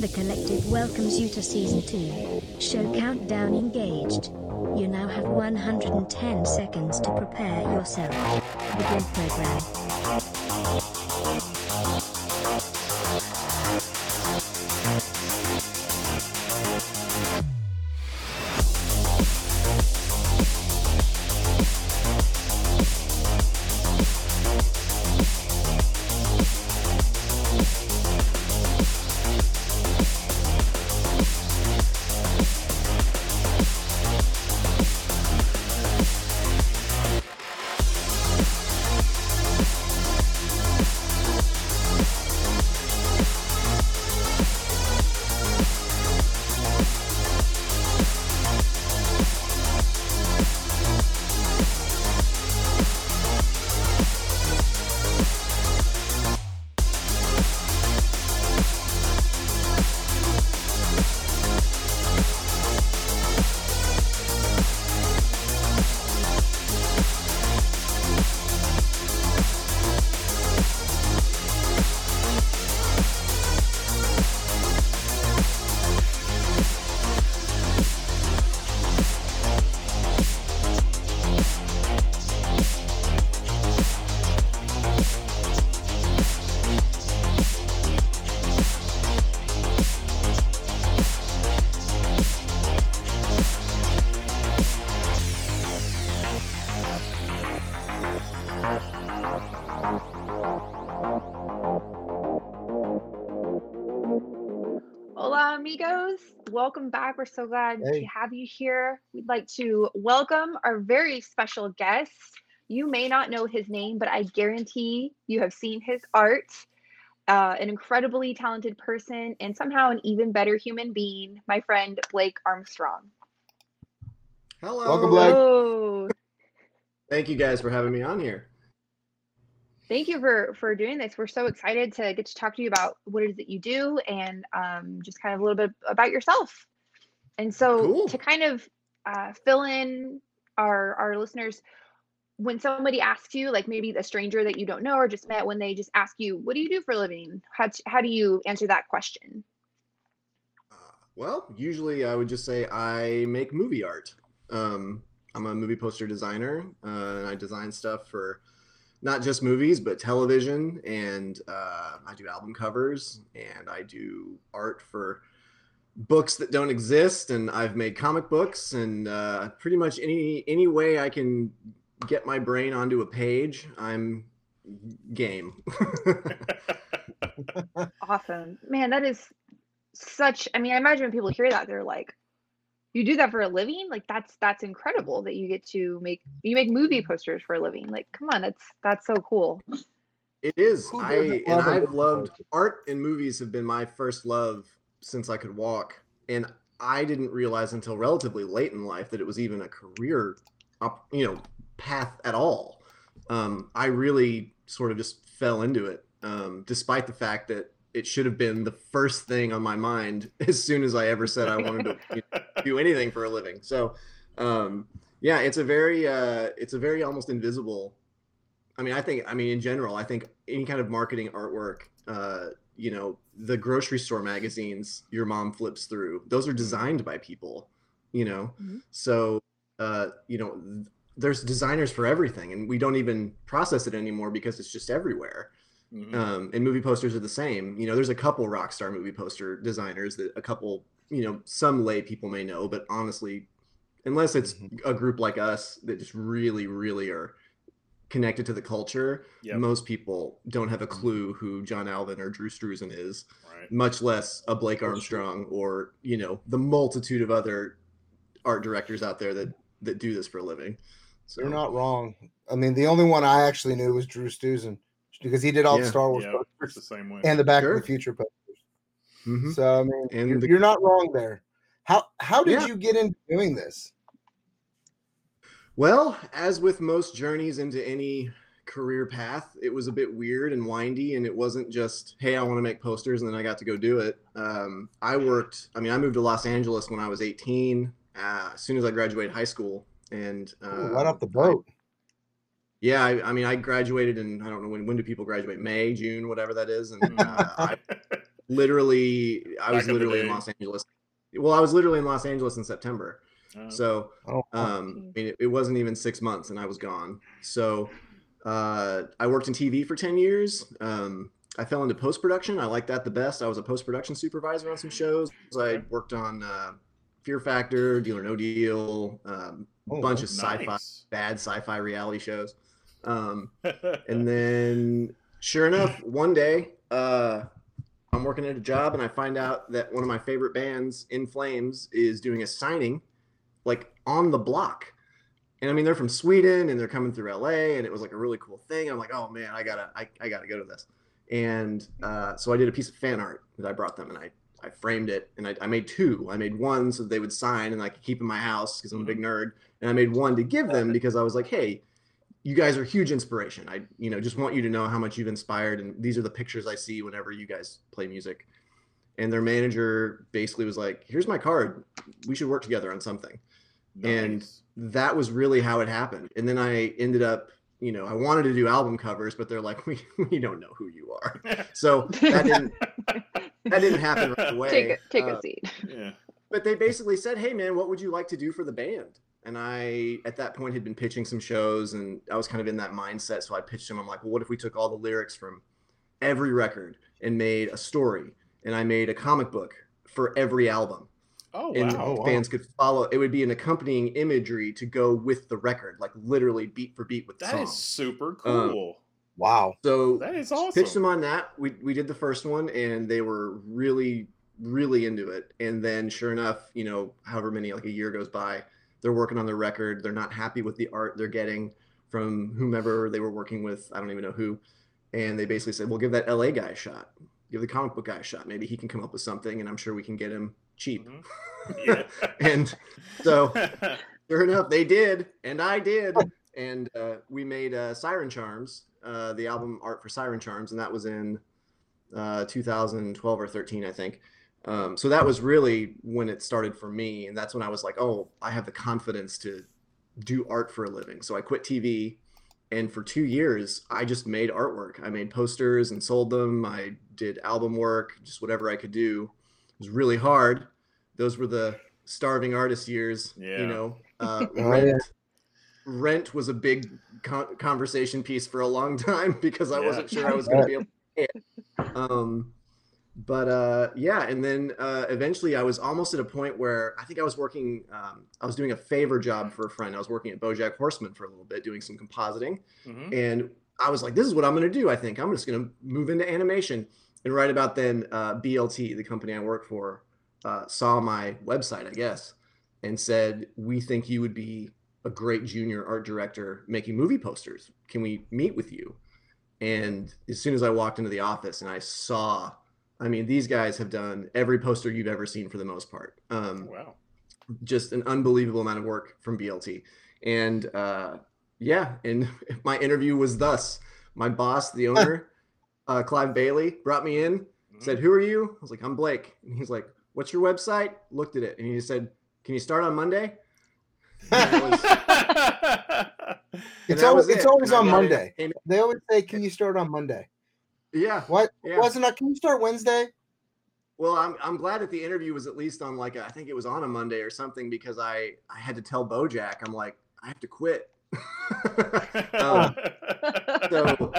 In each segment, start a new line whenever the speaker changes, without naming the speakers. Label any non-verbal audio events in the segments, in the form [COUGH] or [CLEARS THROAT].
The Collective welcomes you to Season 2. Show countdown engaged. You now have 110 seconds to prepare yourself. Begin program.
Welcome back. We're so glad to have you here. We'd like to welcome our very special guest. You may not know his name, but I guarantee you have seen his art. Uh, an incredibly talented person and somehow an even better human being, my friend Blake Armstrong.
Hello.
Welcome, Blake.
Oh,
Thank you guys for having me on here.
Thank you for for doing this. We're so excited to get to talk to you about what it is that you do and um, just kind of a little bit about yourself. And so
Cool.
to kind of uh, fill in our our listeners, when somebody asks you, like maybe a stranger that you don't know or just met, when they just ask you, "What do you do for a living?" How t- how do you answer that question?
Uh, well, usually I would just say I make movie art. Um, I'm a movie poster designer, uh, and I design stuff for not just movies, but television, and uh, I do album covers, and I do art for books that don't exist, and I've made comic books, and uh, pretty much any any way I can get my brain onto a page, I'm game. [LAUGHS]
Awesome, man. That is such. I mean, I imagine when people hear that, they're like, "You do that for a living? Like that's that's incredible that you get to make you make movie posters for a living. Like, come on, that's that's so cool."
It is.
Who
I
doesn't
and
love a
I've loved art and movies have been my first love since I could walk. And I didn't realize until relatively late in life that it was even a career you know, path at all. Um, I really sort of just fell into it, um, despite the fact that it should have been the first thing on my mind [LAUGHS] as soon as I ever said I wanted to you know, [LAUGHS] do anything for a living. So, um, yeah, it's a very, uh, it's a very almost invisible I mean, I think, I mean, in general, I think any kind of marketing artwork, uh, you know, the grocery store magazines your mom flips through, those are designed by people, you know?
Mhm.
So, uh, you know, th- there's designers for everything, and we don't even process it anymore because it's just everywhere.
Mhm.
Um, and movie posters are the same. You know, there's a couple rock star movie poster designers that a couple, you know, some lay people may know, but honestly, unless it's a group like us that just really, really are connected to the culture,
Yep.
most people don't have a clue who John Alvin or Drew Struzan is,
Right.
much less a Blake. Armstrong or you know the multitude of other art directors out there that that do this for a living. So
You're not wrong. I mean, the only one I actually knew was Drew Struzan because he did all the Star Wars
Yeah, it's
posters
the same way.
and the Back
Sure.
to the Future posters.
Mhm.
So I mean, you're,
the-
you're not wrong there. How how did
Yeah.
you get into doing this?
Well, as with most journeys into any career path, it was a bit weird and windy, and it wasn't just, hey, I want to make posters, and then I got to go do it. Um, I worked, I mean, I moved to Los Angeles when I was 18, uh, as soon as I graduated high school. And uh,
Ooh, right off the
I-
boat.
Yeah, I, I mean, I graduated in, I don't know, when, when do people graduate? May, June, whatever that is. And uh, I, [LAUGHS] literally, I was
Back in
literally in. Los Angeles. Well, I was literally in Los Angeles in September.
Uh,
So
Oh,
um, I mean, it, it wasn't even six months, and I was gone. So uh, I worked in TV for ten years. Um, I fell into post production. I liked that the best. I was a post production supervisor on some shows. I worked on uh, Fear Factor, Deal or No Deal, um, a
Oh,
bunch of sci-fi, bad sci-fi reality shows. Um, [LAUGHS] and then, sure enough, one day uh, I'm working at a job, and I find out that one of my favorite bands, In Flames, is doing a signing, like on the block. And I mean, they're from Sweden, and they're coming through LA, and it was like a really cool thing. I'm like, oh man, I gotta, I, I gotta go to this. And uh, so I did a piece of fan art that I brought them, and I, I framed it, and I, I made two. I made one so they would sign, and I could keep in my house because I'm a big nerd. And I made one to give them [LAUGHS] because I was like, hey, you guys are huge inspiration. I, you know, just want you to know how much you've inspired, and these are the pictures I see whenever you guys play music. And their manager basically was like, "Here's my card. We should work together on something." And that was really how it happened. And then I ended up, you know, I wanted to do album covers, but they're like, [LAUGHS] "We we don't know who you are." [LAUGHS] So that didn't that didn't happen right [LAUGHS] away.
Take a, take
Uh,
a seat.
yeah.
but they basically said, "Hey, man, what would you like to do for the band?" And I, at that point, had been pitching some shows, and I was kind of in that mindset. So I pitched them. I'm like, "Well, what if we took all the lyrics from every record and made a story?" And I made a comic book for every album,
Oh
and
wow.
Oh, wow.
fans could follow. It would be an accompanying imagery to go with the record, like literally beat for beat with the
That
song.
is super
Um,
cool.
wow.
So
that is awesome.
pitched them on that. We we did the first one, and they were really really into it. And then, sure enough, you know, however many like a year goes by, they're working on their record. They're not happy with the art they're getting from whomever they were working with. I don't even know who. And they basically said, "We'll give that LA guy a shot. Give the comic book guy a shot. Maybe he can come up with something, and I'm sure we can get him cheap."
Mhm. [LAUGHS] Yeah.
and so [LAUGHS] sure enough, they did, and I did, and uh, we made uh, Siren Charms, uh, the album art for Siren Charms, and that was in uh, 2012 or 13, I think. Um, so that was really when it started for me, and that's when I was like, oh, I have the confidence to do art for a living. So I quit TV, and for two years, I just made artwork. I made posters and sold them. I did album work, just whatever I could do. It was really hard. Those were the starving artist years.
Yeah.
You know, [LAUGHS] uh,
Oh,
rent.
yeah.
Rent was a big con- conversation piece for a long [LAUGHS] time because I
Yeah.
wasn't sure I was [LAUGHS] going to be able to pay it. Um, but uh, yeah, and then uh, eventually I was almost at a point where I think I was working, um, I was doing a favor job for a friend. I was working at Bojack Horseman for a little bit, doing some compositing.
Mhm.
And I was like, this is what I'm going to do. I think I'm just going to move into animation. And right about then, uh, BLT, the company I work for, uh, saw my website, I guess, and said, we think you would be a great junior art director making movie posters. Can we meet with you? And as soon as I walked into the office and I saw, I mean, these guys have done every poster you've ever seen for the most part. Um,
Wow.
just an unbelievable amount of work from BLT. And uh, yeah, and [LAUGHS] my interview was thus. My boss, the [LAUGHS] owner, uh, Clive Bailey, brought me in,
Mhm.
said, Who are you? I was like, I'm Blake. And he's like, What's your website? Looked at it and he said, Can you start on Monday? Was- [LAUGHS]
It's always
was
it's
it.
always on Monday. They always say, "Can you start on Monday?"
Yeah.
What
Yeah.
wasn't it? Can you start Wednesday?
Well, I'm I'm glad that the interview was at least on like a, I think it was on a Monday or something because I I had to tell Bojack I'm like I have to quit. [LAUGHS] um, so-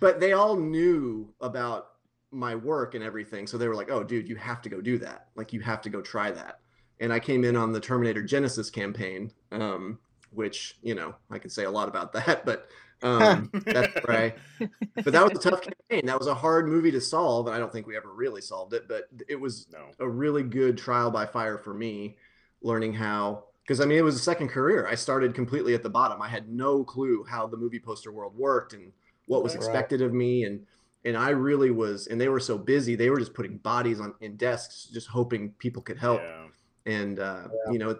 but they all knew about my work and everything so they were like oh dude you have to go do that like you have to go try that and i came in on the terminator genisys campaign um, which you know i can say a lot about that [LAUGHS] but um, that's [LAUGHS] right [LAUGHS] but that was a tough campaign that was a hard movie to solve and i don't think we ever really solved it but it was
no.
a really good trial by fire for me learning how because i mean it was a second career i started completely at the bottom i had no clue how the movie poster world worked and what was
Right.
expected of me and and i really was and they were so busy they were just putting bodies on in desks just hoping people could help
Yeah.
and uh, you know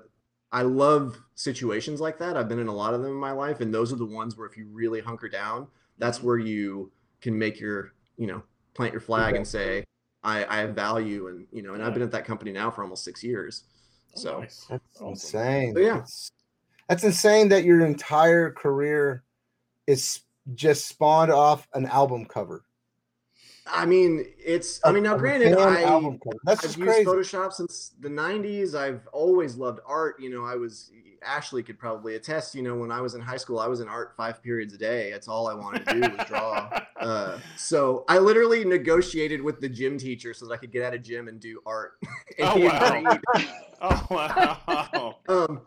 i love situations like that i've been in a lot of them in my life and those are the ones where if you really hunker down that's
Mhm.
where you can make your you know plant your flag and say i i have value and you know and i've been at that company now for almost six years
Oh,
so
nice.
That's
Awesome.
insane.
So, yeah.
That's, that's insane that your entire career is just spawned off an album cover.
I mean, it's. I mean, now granted, I,
That's
I've used
crazy.
Photoshop since the '90s. I've always loved art. You know, I was Ashley could probably attest. You know, when I was in high school, I was in art five periods a day. That's all I wanted to do was draw. [LAUGHS] uh, so I literally negotiated with the gym teacher so that I could get out of gym and do art. [LAUGHS] and
Oh,
he
wow. [LAUGHS] Oh wow.
Um,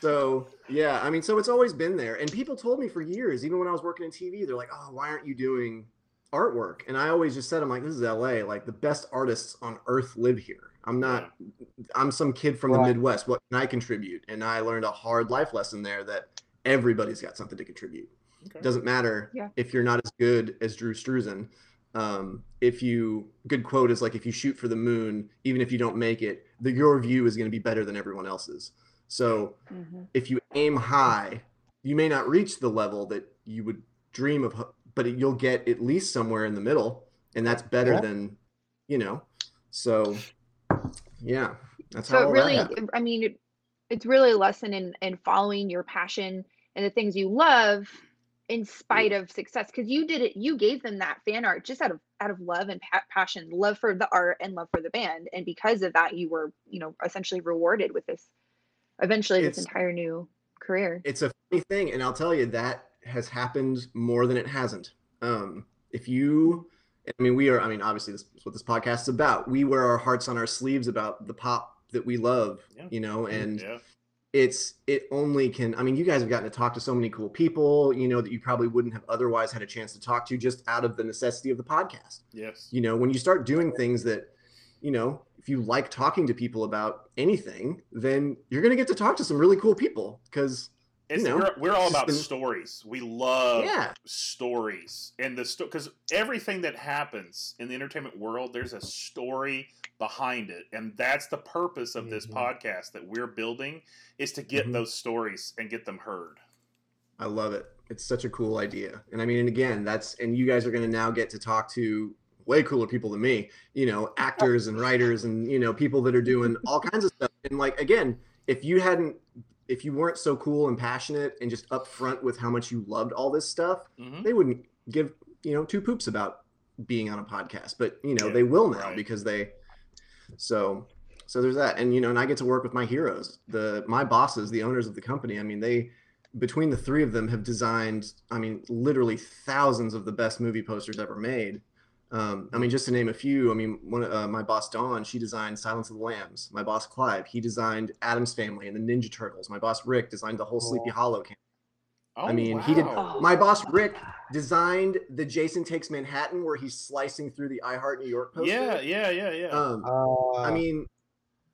so yeah, I mean, so it's always been there, and people told me for years, even when I was working in TV, they're like, "Oh, why aren't you doing artwork?" And I always just said, "I'm like, this is LA. Like the best artists on earth live here. I'm not. I'm some kid from the Midwest. What can I contribute?" And I learned a hard life lesson there that everybody's got something to contribute.
Okay.
It doesn't matter
Yeah.
if you're not as good as Drew Struzan. Um, if you good quote is like if you shoot for the moon, even if you don't make it, the, your view is going to be better than everyone else's. So
Mhm.
if you aim high, you may not reach the level that you would dream of, but you'll get at least somewhere in the middle, and that's better
Yeah.
than, you know. So, yeah, that's
so
how
it really
that
i mean it, it's really a lesson in in following your passion and the things you love in spite of success because you did it you gave them that fan art just out of out of love and pa- passion love for the art and love for the band and because of that you were you know essentially rewarded with this eventually this entire new career
it's a funny thing, and I'll tell you that has happened more than it hasn't. Um, if you, I mean, we are. I mean, obviously, this is what this podcast is about. We wear our hearts on our sleeves about the pop that we love,
Yeah.
you know, and
yeah.
it's it only can i mean you guys have gotten to talk to so many cool people you know that you probably wouldn't have otherwise had a chance to talk to just out of the necessity of the podcast
Yes.
you know when you start doing things that you know if you like talking to people about anything then you're going to get to talk to some really cool people because
It's,
know,
we're, we're all about
been-
stories. We love
yeah
stories and the because everything that happens in the entertainment world, there's a story behind it, and that's the purpose of this
Mhm.
podcast that we're building is to get
Mhm.
those stories and get them heard.
i love it it's such a cool idea and i mean and again that's and you guys are going to now get to talk to way cooler people than me you know actors and writers and you know people that are doing all kinds of stuff and like again if you hadn't if you weren't so cool and passionate and just upfront with how much you loved all this stuff
hmm
they wouldn't give you know two poops about being on a podcast. But you know
Yeah,
they will now
right.
because they so so there's that. And you know and i get to work with my heroes the my bosses the owners of the company. I mean they between the three of them have designed i mean literally thousands of the best movie posters ever made um, I mean, just to name a few. I mean, one uh, my boss Dawn, she designed Silence of the Lambs. My boss Clive, he designed Addams Family and the Ninja Turtles. My boss Rick designed the whole Sleepy Hollow campaign.
Oh,
I mean, he did.
wow.
My boss Rick designed the Jason Takes Manhattan, where he's slicing through the I Heart New York poster.
Yeah, yeah, yeah, yeah.
Um,
Uh,
I mean,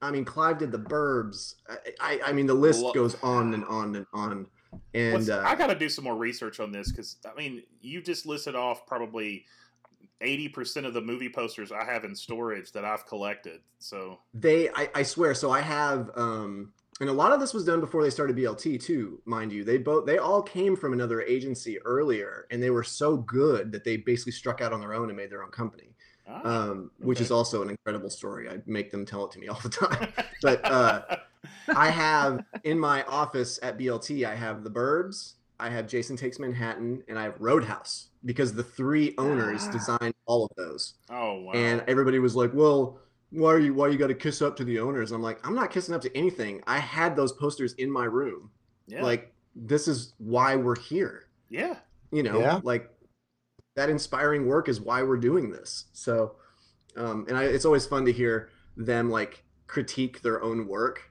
I mean, Clive did the Burbs. I, I, I mean, the list
Lo-
goes on and on and on. And uh,
I got to do some more research on this because I mean, you just listed off probably eighty percent of the movie posters I have in storage that I've collected. So
they, I, I swear. So I have, um, and a lot of this was done before they started BLT too, mind you. They both, they all came from another agency earlier, and they were so good that they basically struck out on their own and made their own company.
ah,
um, which is also an incredible story. I make them tell it to me all the [LAUGHS] time. but uh, I have in my office at BLT, I have the Burbs, I have Jason Takes Manhattan, and I have Roadhouse because the three owners
Ah.
designed all of those.
oh wow.
And everybody was like, "Well, why are you? Why you got to kiss up to the owners?" I'm like, "I'm not kissing up to anything. I had those posters in my room.
yeah,
Like this is why we're here."
yeah,
you know
Yeah.
like that inspiring work is why we're doing this so um and I, it's always fun to hear them like critique their own work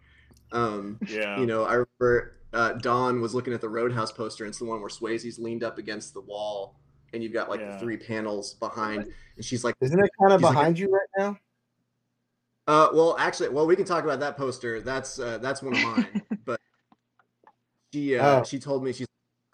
um
yeah.
you know i remember uh dawn was looking at the roadhouse poster and it's the one where swayze's leaned up against the wall and you've got like
Yeah.
the three panels behind and she's like
isn't it kind of
he's like-
behind you right now?
uh well actually well we can talk about that poster that's uh that's one of [LAUGHS] mine but she uh
Oh.
she told me she's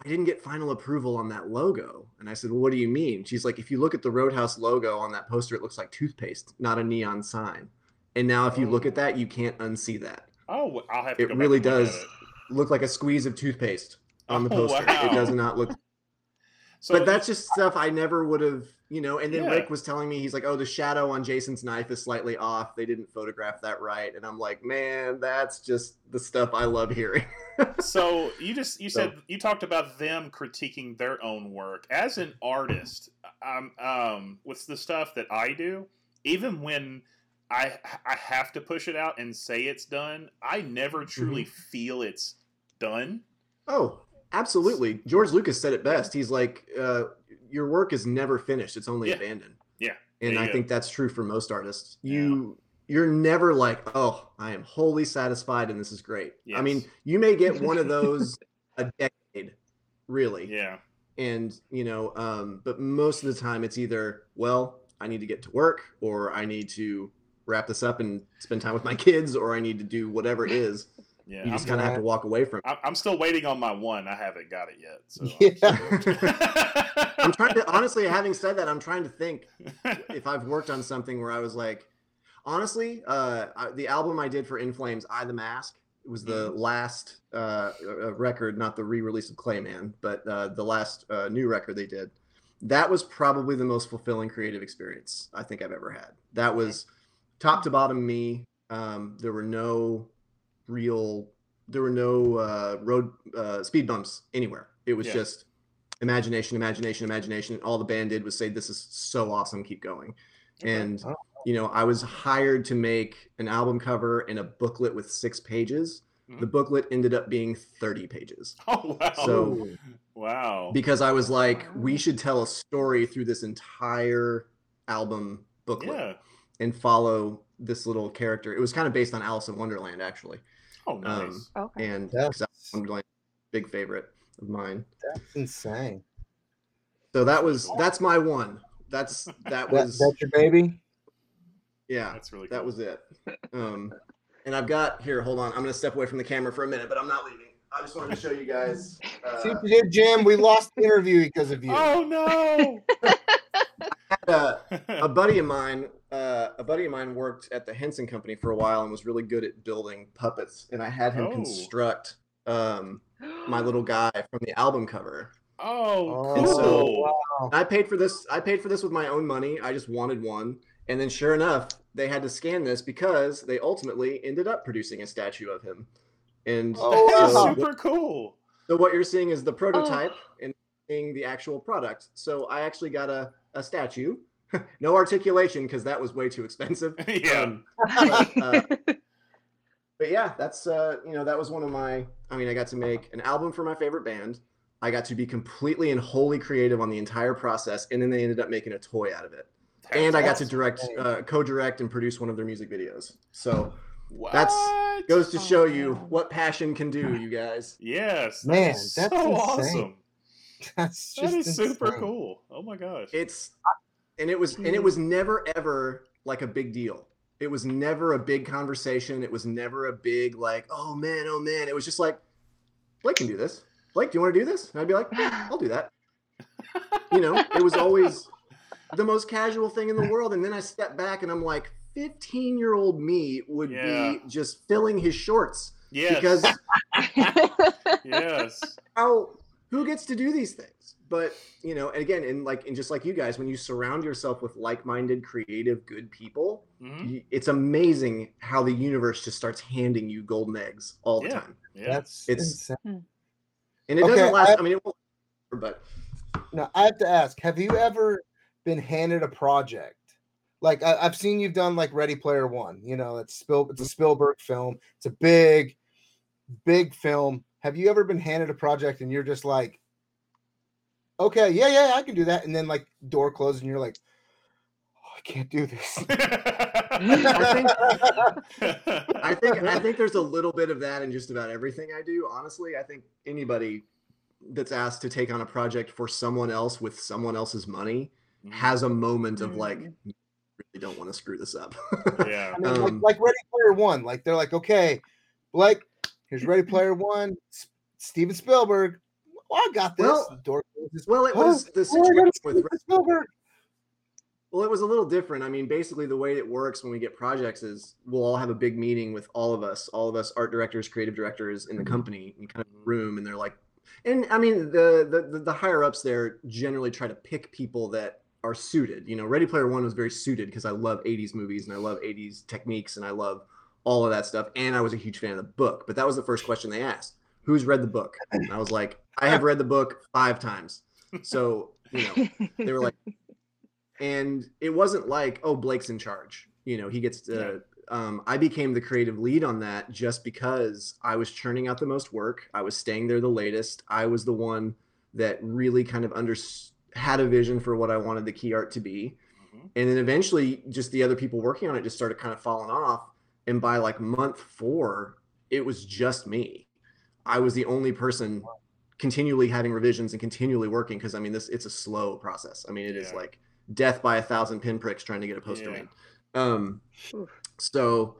I didn't get final approval on that logo. And I said, Well, what do you mean? She's like, if you look at the Roadhouse logo on that poster, it looks like toothpaste, not a neon sign. And now if you look at that, you can't unsee that.
oh, I'll have to.
It
go
really
and
does
it.
Look like a squeeze of toothpaste on the
Oh,
poster.
wow.
It does not look [LAUGHS]
So
but that's just stuff I never would have, you know. And then
Yeah.
Rick was telling me he's like, "Oh, the shadow on Jason's knife is slightly off. They didn't photograph that right." And I'm like, "Man, that's just the stuff I love hearing." [LAUGHS]
so you just you said
So-
you talked about them critiquing their own work as an artist um, um with the stuff that i do even when i i have to push it out and say it's done i never truly feel it's done
Oh, absolutely. George Lucas said it best. He's like, uh, "Your work is never finished; it's only
Yeah.
abandoned."
Yeah.
and
There
I think that's true for most artists. You you're never like, "Oh, I am wholly satisfied and this is great." I mean, you may get one of [LAUGHS] those a decade, really,
yeah
and you know, um, but most of the time it's either, "Well, I need to get to work," or "I need to wrap this up and spend time with my kids," or "I need to do whatever it is."
Yeah
You just kind of have to walk away from. it.
I'm, I'm still waiting on my one i haven't got it yet so
Yeah. [LAUGHS]
I'm trying to honestly. Having said that, I'm trying to think [LAUGHS] if I've worked on something where I was like, honestly, uh, I, the album I did for In Flames, "I the Mask," it was the last uh, uh, record, not the re-release of Clayman, but uh, the last uh, new record they did. That was probably the most fulfilling creative experience I think I've ever had. That was top to bottom me. Um, there were no real, there were no uh, road uh, speed bumps anywhere. It was
Yeah.
just imagination, imagination, imagination. And All the band did was say, "This is so awesome, keep going."
Okay.
And
Oh.
you know, I was hired to make an album cover and a booklet with six pages.
Mhm.
The booklet ended up being 30 pages [LAUGHS]
oh wow
So-
wow
because I was like, we should tell a story through this entire album booklet
yeah
and follow this little character. It was kind of based on Alice in Wonderland, actually.
Oh nice
Okay.
And
That's-
'cause Alice in big favorite of mine.
That's insane.
So that was that's my one. That's [LAUGHS] that
That,
was
that's your baby.
yeah.
that's really
that was it. Um, and I've got here. Hold on, I'm gonna step away from the camera for a minute, but I'm not leaving. I just wanted to show you guys. [LAUGHS]
See
Uh,
what you did, Jim. We lost the interview because of you.
oh no [LAUGHS]
uh, a [LAUGHS] buddy of mine, uh, a buddy of mine worked at the Henson Company for a while and was really good at building puppets. And I had him
Oh.
construct um, [GASPS] my little guy from the album cover.
oh
And
cool
so-
wow.
I paid for this. I paid for this with my own money. I just wanted one. And then, sure enough, they had to scan this because they ultimately ended up producing a statue of him. And
Oh,
That is
so,
super cool.
so what you're seeing is the prototype and seeing the actual product. So I actually got a, a statue. [LAUGHS] no articulation because that was way too expensive. [LAUGHS]
yeah.
Um, but, uh, [LAUGHS] but yeah, that's uh, you know that was one of my. I mean, I got to make an album for my favorite band. I got to be completely and wholly creative on the entire process, and then they ended up making a toy out of it. and I got to direct, uh, co-direct, and produce one of their music videos. So
what?
that's- goes to show you what passion can do, you guys.
yes,
Man, that's
so
insane.
awesome. [LAUGHS]
That's
That
just
is super cool. Oh my gosh.
It's and it was and it hmm. was never ever like a big deal. It was never a big conversation. It was never a big like, oh man, oh man. It was just like, Blake can do this. Blake, do you want to do this? And I'd be like, "Yeah, [LAUGHS] I'll do that. You know, it was always the most casual thing in the world. And then I step back and I'm like, 15 year old me would
Yeah.
be just filling his shorts
yes.
because [LAUGHS]
yes.
how who gets to do these things but you know and again and like and just like you guys when you surround yourself with like-minded creative good people
Mhm.
y- it's amazing how the universe just starts handing you golden eggs all the
Yeah.
time
Yeah.
That's
It's-
insane.
and it
Okay,
doesn't last
I-
i, mean it won't but
Now I have to ask: Have you ever been handed a project? Like I, I've seen you've done like Ready Player One. You know, it's Spiel. It's a Spielberg film. It's a big, big film. Have you ever been handed a project and you're just like, okay, yeah, yeah, I can do that, and then like door closes and you're like, oh, I can't do this. [LAUGHS]
I think i think i think there's a little bit of that in just about everything i do honestly i think anybody that's asked to take on a project for someone else with someone else's money
Mhm.
has a moment of like
Mm.
really don't want to screw this up
yeah.
I mean, like-
Um,
like, Ready Player One. Like they're like, okay, like here's Ready Player One, Steven Spielberg. Well, I got this.
Well-
The
well it
Oh,
was the
Oh, got
situation with
Steven Spielberg.
Well, it was a little different. I mean, basically, the way it works when we get projects is we'll all have a big meeting with all of us, all of us art directors, creative directors in the
Mhm.
company, in kind of a room, and they're like, And I mean, the, the the higher ups there generally try to pick people that are suited. You know, Ready Player One was very suited because I love '80s movies and I love '80s techniques and I love all of that stuff. And I was a huge fan of the book. But that was the first question they asked: Who's read the book? And I was like, I have read the book five times. So you know, they were like, and it wasn't like, oh, Blake's in charge. You know, he gets to. Um, I became the creative lead on that just because I was churning out the most work. I was staying there the latest. I was the one that really kind of under had a vision for what I wanted the key art to be.
Mm-hmm.
And then eventually, just the other people working on it just started kind of falling off. And by like month four, it was just me. I was the only person continually having revisions and continually working because I mean, this it's a slow process. I mean, it is
Yeah.
like death by a thousand pinpricks trying to get a poster
Yeah.
made. Um,
Oof.
so,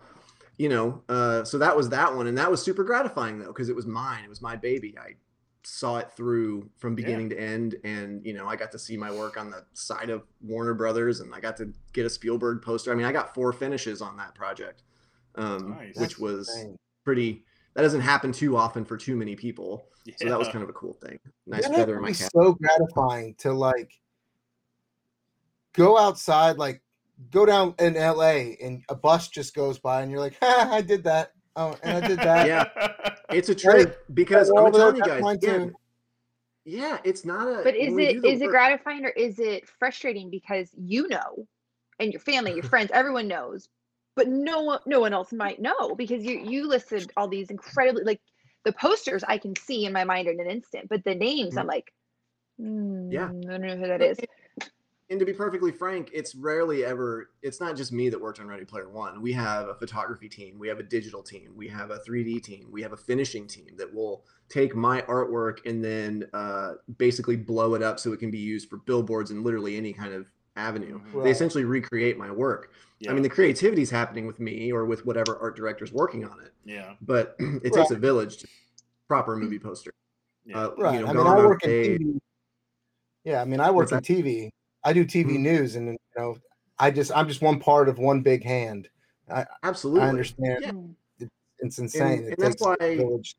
you know, uh, so that was that one, and that was super gratifying though because it was mine. It was my baby. I saw it through from beginning to end, and you know, I got to see my work on the side of Warner Brothers, and I got to get a Spielberg poster. I mean, I got four finishes on that project, um,
Nice.
which
That's
was
insane.
pretty. That doesn't happen too often for too many people. So that was kind of a cool thing. Nice
That
feather in my
be
cap.
so gratifying to like go outside, like go down in LA and a bus just goes by and you're like, ha, [LAUGHS] I did that. Oh, and I did that.
Yeah. [LAUGHS] It's a trip because I'm telling you guys. Yeah, yeah, it's not a.
But is
it is do
it
the
is it
work-
gratifying or is it frustrating because you know, and your family, your [LAUGHS] friends, everyone knows, but no one no one else might know because you you listed all these incredibly like the posters I can see in my mind in an instant, but the names I'm like, hmm,
Yeah.
I don't know who that is.
and to be perfectly frank, it's rarely ever. It's not just me that worked on Ready Player One. We have a photography team, we have a digital team, we have a 3D team, we have a finishing team that will take my artwork and then uh, basically blow it up so it can be used for billboards and literally any kind of avenue.
Mhm.
They essentially recreate my work.
Yeah.
I mean, the creativity is happening with me or with whatever art director's working on it,
yeah.
but [CLEARS THROAT] it takes a village to proper movie poster.
Yeah.
Uh,
Right.
You know,
I mean, I work in
stage.
TV. Yeah, I mean, I work
What's
in TV. I do TV
Mhm.
news, and you know, I just I'm just one part of one big hand.
I, Absolutely.
I understand.
Yeah.
It's insane.
and
it
that's
takes a
why-
village.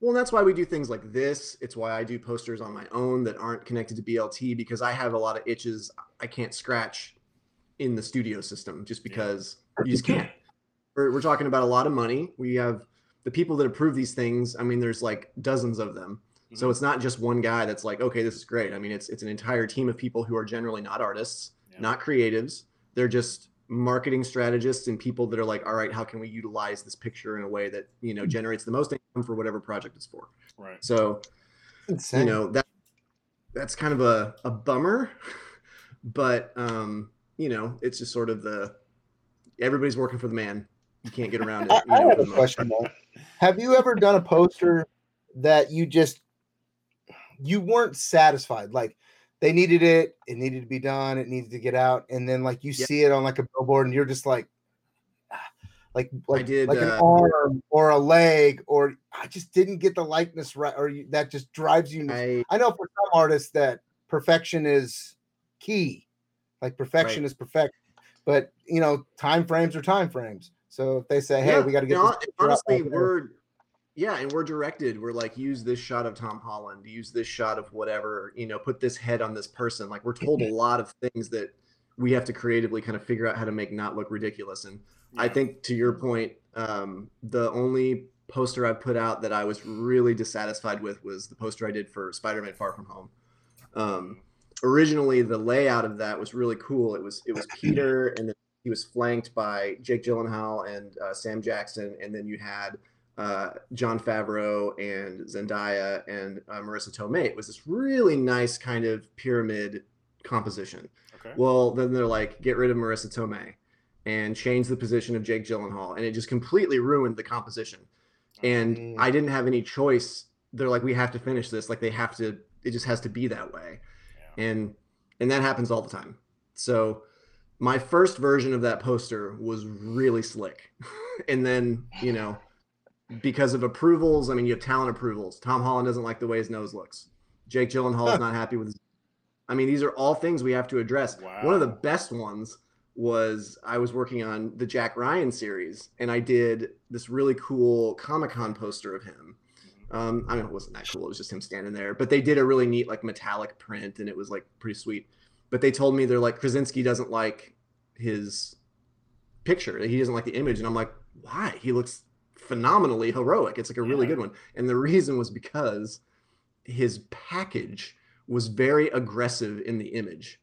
Well, that's why we do things like this. It's why I do posters on my own that aren't connected to BLT because I have a lot of itches I can't scratch in the studio system just because you just can't. We're, we're talking about a lot of money. We have the people that approve these things. I mean, there's like dozens of them. So
Mhm.
it's not just one guy that's like, okay, this is great. I mean, it's it's an entire team of people who are generally not artists,
Yeah.
not creatives. They're just marketing strategists and people that are like, all right, how can we utilize this picture in a way that you know generates the most income for whatever project it's for?
right.
So
Insane.
you know that that's kind of a, a bummer, but um, you know, it's just sort of the everybody's working for the man. You can't get around [LAUGHS] it.
I,
you
I
know,
have a question
part.
though. Have you ever done a poster that you just you weren't satisfied? Like they needed it, it needed to be done, it needed to get out, and then like you
Yeah.
see it on like a billboard, and you're just like, [SIGHS] like like
did,
like an
uh,
arm or a leg, or I just didn't get the likeness right, or you, that just drives you.
I
I know for some artists that perfection is key, like perfection
Right.
is perfect, but you know time frames are time frames. So if they say, "Hey,
Yeah,
we got to get
no, honestly, we're yeah, and we're directed. We're like, use this shot of Tom Holland, use this shot of whatever, you know, put this head on this person. Like we're told a lot of things that we have to creatively kind of figure out how to make not look ridiculous. And I think to your point, um, the only poster I put out that I was really dissatisfied with was the poster I did for Spider-Man: Far From Home. Um, originally, the layout of that was really cool. It was it was Peter, and then he was flanked by Jake Gyllenhaal and uh, Sam Jackson, and then you had uh, Jon Favreau and Zendaya and uh, Marisa Tomei. It was this really nice kind of pyramid composition.
Okay.
Well, then they're like, get rid of Marisa Tomei and change the position of Jake Gyllenhaal, and it just completely ruined the composition. And
Mm.
I didn't have any choice. They're like, we have to finish this. Like they have to. It just has to be that way,
Yeah.
and and that happens all the time. So my first version of that poster was really slick, [LAUGHS] and then you know because of approvals. I mean, you have talent approvals. Tom Holland doesn't like the way his nose looks. Jake Gyllenhaal is not happy with his. I mean, these are all things we have to address. One of the best ones was I was working on the Jack Ryan series, and I did this really cool Comic Con poster of him. Um, I mean, it wasn't that cool. It was just him standing there. But they did a really neat like metallic print, and it was like pretty sweet. But they told me they're like Krasinski doesn't like his picture. He doesn't like the image, and I'm like, why? He looks phenomenally heroic. It's like a really good one. And the reason was because his package was very aggressive in the image,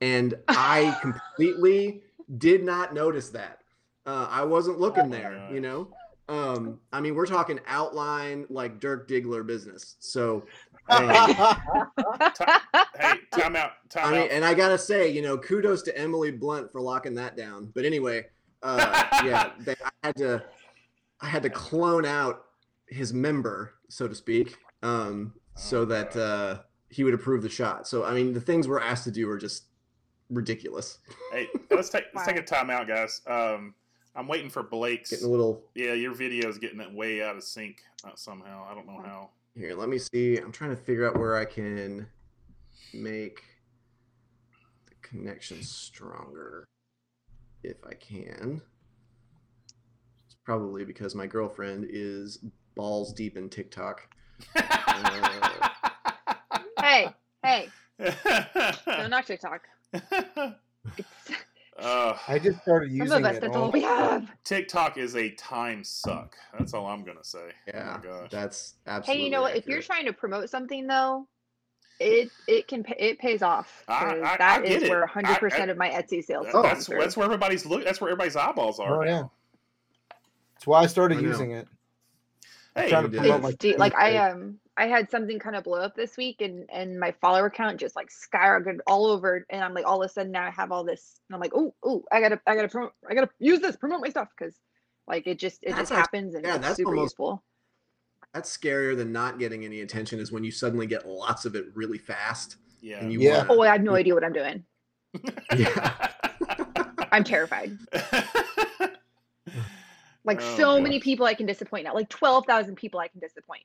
and I [LAUGHS] completely did not notice that. Uh, I wasn't looking there, you know. Um, I mean, we're talking outline like Dirk Diggler business. So, um, [LAUGHS]
Hey, time out. Time
I mean,
out.
and I gotta say, you know, kudos to Emily Blunt for locking that down. But anyway, uh, yeah, [LAUGHS] they, I had to, I had to clone out his member, so to speak, um, so
Oh,
that uh, he would approve the shot. So, I mean, the things we're asked to do are just ridiculous.
Hey, let's take let's take a time out, guys. Um, I'm waiting for Blake's.
Getting a little
Yeah, your video is getting it way out of sync uh, somehow. I don't know how.
here. Let me see. I'm trying to figure out where I can make the connection stronger, if I can. It's probably because my girlfriend is balls deep in TikTok. Uh,
hey, hey, [LAUGHS] no, not TikTok. [LAUGHS]
Uh,
I just started
some
using
of us,
it.
that's
all-
all we have.
TikTok is a time suck. That's all I'm gonna say.
yeah,
Oh my gosh.
that's absolutely Hey,
you know what? If you're trying to promote something though, it it can pay, it pays off.
I- I- I
that
get
is where 100 percent of my Etsy sales.
That-
come
that's that's where everybody's look. That's where everybody's eyeballs are.
Oh, yeah.
now.
That's why I started
I
using it.
Hey,
trying to promote my
de- like I um I had something kind of blow up this week and and my follower count just like skyrocketed all over and I'm like all of a sudden now I have all this and I'm like oh oh I gotta I gotta promote I gotta use this promote my stuff because like it just it
That's
just
act-
happens and
yeah,
it's
that's
super
almost-
useful.
that's scarier than not getting any attention is when you suddenly get lots of it really fast.
yeah.
And you
Yeah.
wanna-
Oh I have no idea what I'm doing.
yeah.
I'm terrified. [LAUGHS] [LAUGHS] Like
Oh,
so many people I can disappoint now. Like twelve thousand people I can disappoint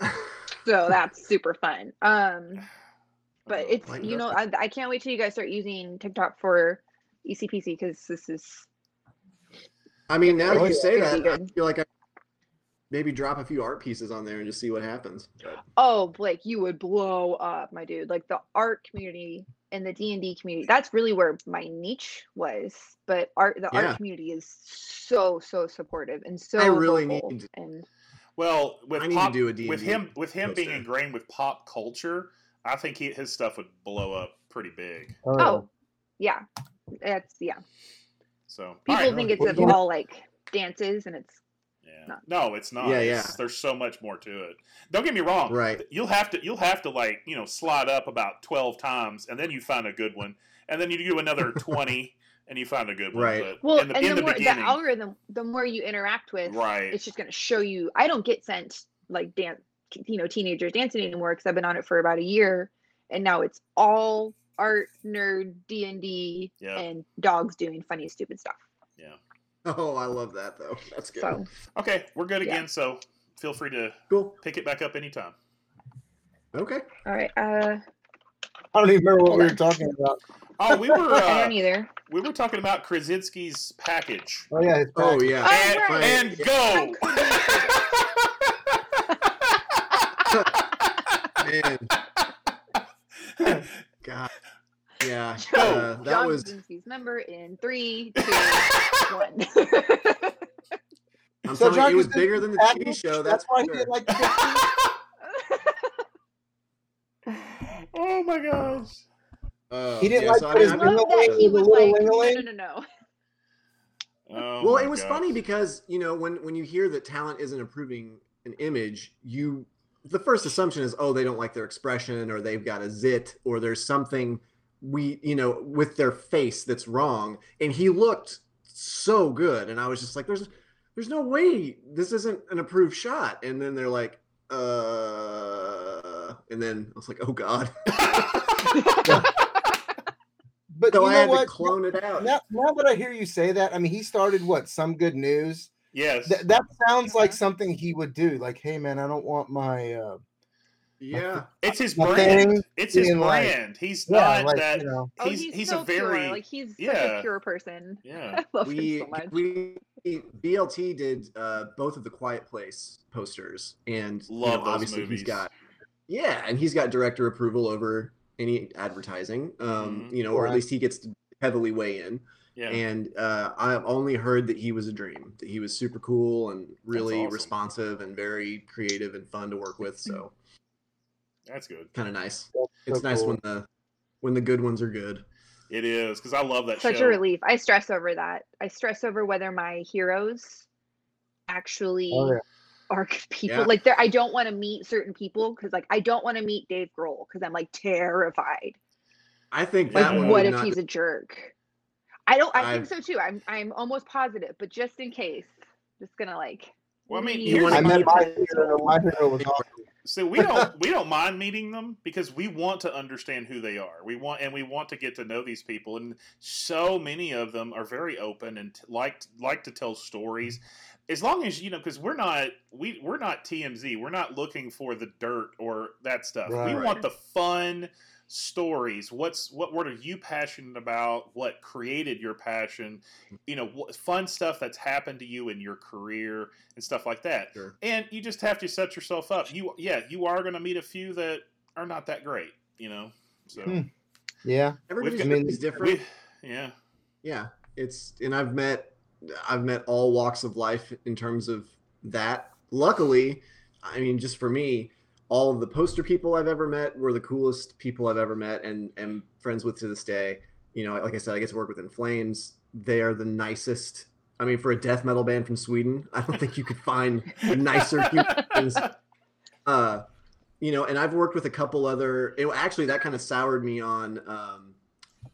now. [LAUGHS] So that's super fun. Um but
Oh,
it's you know I, I can't wait till you guys start using tiktok for ecpc because this is
I mean, now that you say that, I feel like I maybe drop a few art pieces on there and just see what happens. But
oh blake you would blow up my dude like the art community and the d&d community that's really where my niche was but art the
Yeah.
art community is so so supportive and so
I really need to-
and
well, with
I need
pop,
to do a D&D
with him with him being ingrained with pop culture. I think he, his stuff would blow up pretty big.
oh yeah oh, that's yeah
So
people
all right.
think it's
Well,
of
you know-
all like dances and it's
Yeah.
not.
No, it's not.
Yeah,
It's-
yeah.
There's so much more to it. Don't get me wrong.
Right.
You'll have to you'll have to like, you know, slide up about 12 times and then you find a good one. And then you do another [LAUGHS] 20 and you find a good one.
Right.
But
well
in the,
and
in
the
the
more the algorithm the more you interact with
right.
it's just going to show you i don't get sent like dance you know teenagers dancing anymore because i've been on it for about a year and now it's all art nerd d&d and dogs doing funny stupid stuff [LAUGHS]
Oh, I love that though. [LAUGHS] That's good.
so
Okay, we're good
Yeah.
again, so feel free to
Cool.
pick it back up anytime.
Okay.
all right uh
I don't even remember what we were talking about.
Oh, we were [LAUGHS]
i
uh,
don't either
we were talking about Krasinski's package.
Oh yeah, his
Oh
pack.
yeah.
Oh,
and,
right.
and go.
Man. God. Yeah. [LAUGHS]
Joe,
Uh, that
John
was.
Krasinski's number in three [LAUGHS] two one
I'm
So
telling
John
you, it was bigger than the
package?
TV show.
That's
That's,
why he did
sure.
like [LAUGHS] the
oh my gosh.
Uh,
He didn't
yeah,
like
so, I mean,
his
I've
love that he was like no no no no
Oh
well, it was
gosh.
funny because you know when when you hear that talent isn't approving an image, you the first assumption is oh they don't like their expression or they've got a zit or there's something we you know with their face that's wrong. And he looked so good, and I was just like, there's there's no way this isn't an approved shot. And then they're like, uh, and then I was like, oh god. [LAUGHS]
But
so
you
I
know
had
what?
to clone it out.
Now, now that I hear you say that, I mean, he started what? Some good news.
yes.
Th- that sounds like
Mhm.
something he would do. Like, hey man, I don't want my uh,
Yeah.
It's his
Nothing
brand. It's his
being like-
brand. He's
Yeah,
not
like
that.
you know,
Oh,
He's
he's,
he's
so
a very
pure. like he's such
yeah.
a pure person. [LAUGHS]
yeah.
I love
we,
him so much.
we [LAUGHS] BLT did uh, both of the Quiet Place posters, and you
Love
know,
those
obviously
movies.
he's got yeah, and he's got director approval over any advertising. Um,
Mhm.
you know, or at least he gets to heavily weigh in.
Yeah.
And uh, I've only heard that he was a dream. That he was super cool and really
awesome.
responsive and very creative and fun to work with. So
That's good.
kind of nice.
that's
It's
so
nice
cool.
when the when the good ones are good.
It is because I love that
Such
show.
a relief. I stress over that. I stress over whether my heroes actually
Oh, yeah.
are people.
Yeah.
Like there, I don't want to meet certain people because like I don't want to meet Dave Grohl because I'm like terrified.
I think
Like
that
what if
not-
he's a jerk? I don't. I
I've-
think so too. I'm. I'm almost positive, but just in case, just gonna like.
Well, I mean,
You wanna
I met my hero. My hero was awesome.
So we don't we don't mind meeting them because we want to understand who they are. We want and we want to get to know these people, and so many of them are very open and t- like like to tell stories. As long as you know, because we're not we we're not TMZ. We're not looking for the dirt or that stuff. We
Right.
want the fun stories. What's what? What are you passionate about? What created your passion? You know, what, fun stuff that's happened to you in your career and stuff like that
Sure.
and you just have to set yourself up. You yeah, you are going to meet a few that are not that great, you know. So
Hmm. Yeah,
Everybody's
got-
I mean,
is different.
we, yeah,
yeah it's and i've met i've met all walks of life in terms of that luckily i mean just for me all of the poster people i've ever met were the coolest people i've ever met and am friends with to this day. You know like i said i get to work with in flames. They are the nicest i mean for a death metal band from sweden i don't think you could find nicer humans [LAUGHS] uh you know and i've worked with a couple other it, actually that kind of soured me on um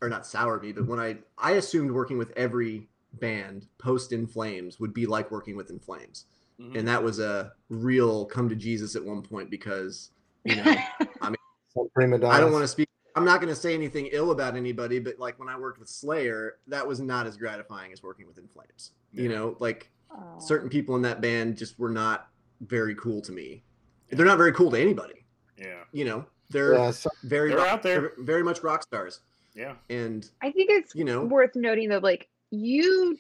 or not soured me but when i i assumed working with every band post in flames would be like working with in flames
Mhm.
and that was a real come to jesus at one point because you know [LAUGHS]
some prima
i don't want to speak i'm not going to say anything ill about anybody but like when i worked with slayer that was not as gratifying as working with in flames you know like
Aw.
certain people in that band just were not very cool to me. They're not very cool to anybody.
Yeah,
you know they're
Yeah, so-
very
They're
rock-
out there.
they're very much rock stars.
Yeah,
and
I think it's
you know
worth noting that like you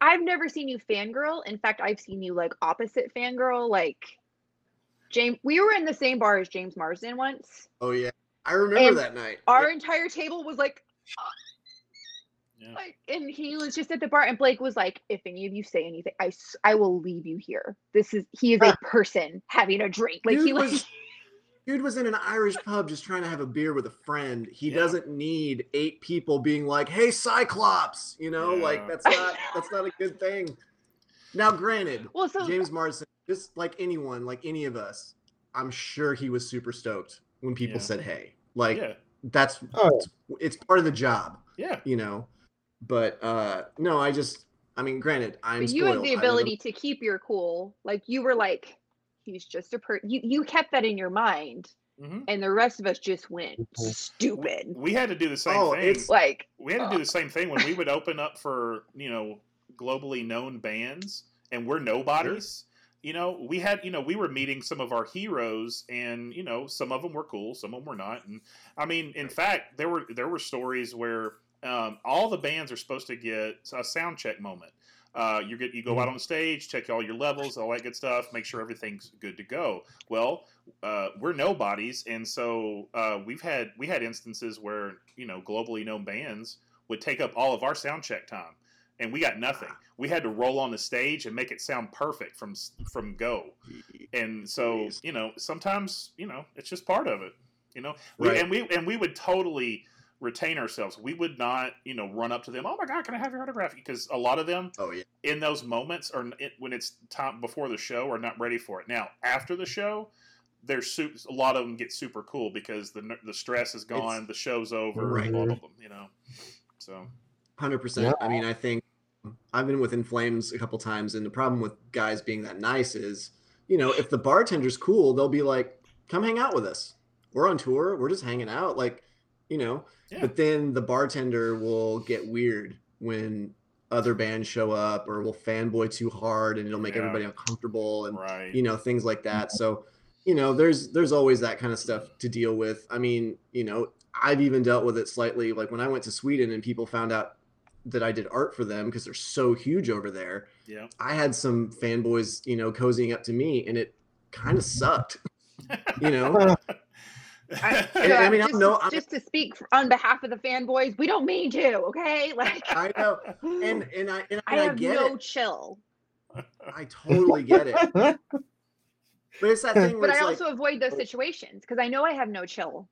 I've never seen you fangirl. In fact, I've seen you like opposite fangirl. Like James we were in the same bar as James Marsden once.
oh yeah i remember
And
that night
Our entire table was like
yeah.
Uh, like and he was just at the bar and Blake was like, if any of you say anything, I I will leave you here. This is he is a person having a drink. Like he
Dude
like
was- dude was in an irish pub just trying to have a beer with a friend he
Yeah.
doesn't need eight people being like hey cyclops you know like that's not that's not a good thing now granted
well so
james marsden just like anyone like any of us i'm sure he was super stoked when people
Yeah.
said hey like
yeah,
that's
Oh,
it's, it's part of the job
yeah,
you know but uh no i just i mean granted i'm
but you had
spoiled.
the
I live in-
ability to keep your cool. Like you were like, he's just a per you you kept that in your mind.
hmm
and the rest of us just went stupid.
We had to do the same
Oh,
thing.
it's-
Like
we had to do the same thing when we would open up for you know globally known bands and we're nobodies you know we had you know we were meeting some of our heroes and you know some of them were cool some of them were not and i mean in fact there were there were stories where um, all the bands are supposed to get a sound check moment uh, you get you go out on the stage check all your levels all that good stuff make sure everything's good to go. Well uh, we're nobodies and so uh, we've had we had instances where you know globally known bands would take up all of our sound check time and we got nothing. We had to roll on the stage and make it sound perfect from from go. And so you know sometimes you know it's just part of it you know? We, and we and we would totally retain ourselves we would not you know run up to them oh my god can i have your autograph because a lot of them
oh yeah
in those moments or it, when it's time before the show are not ready for it. Now after the show, there's su- a lot of them get super cool because the the stress is gone,
It's-
the show's over,
Right.
all of them, you know. So
Hundred percent. I mean, I think I've been with In Flames a couple times, and the problem with guys being that nice is, you know, if the bartender's cool, they'll be like, "Come hang out with us. We're on tour. We're just hanging out." Like, you know.
Yeah.
But then the bartender will get weird when other bands show up, or will fanboy too hard, and it'll make
Yeah.
everybody uncomfortable, and
right,
you know things like that. So, you know, there's there's always that kind of stuff to deal with. I mean, you know, I've even dealt with it slightly. Like when I went to Sweden and people found out that I did art for them because they're so huge over there.
Yeah.
I had some fanboys, you know, cozying up to me, and it kind of sucked. you know, [LAUGHS]
I, [LAUGHS]
And, I mean, I
just,
know- I-
just to speak on behalf of the fanboys, we don't mean to, okay? [LAUGHS] Like,
I know, and [LAUGHS] and I and
I
I,
have
get
no
it.
chill,
I totally get it. But it's that thing where
but I also
like,
avoid those situations because I know I have no chill,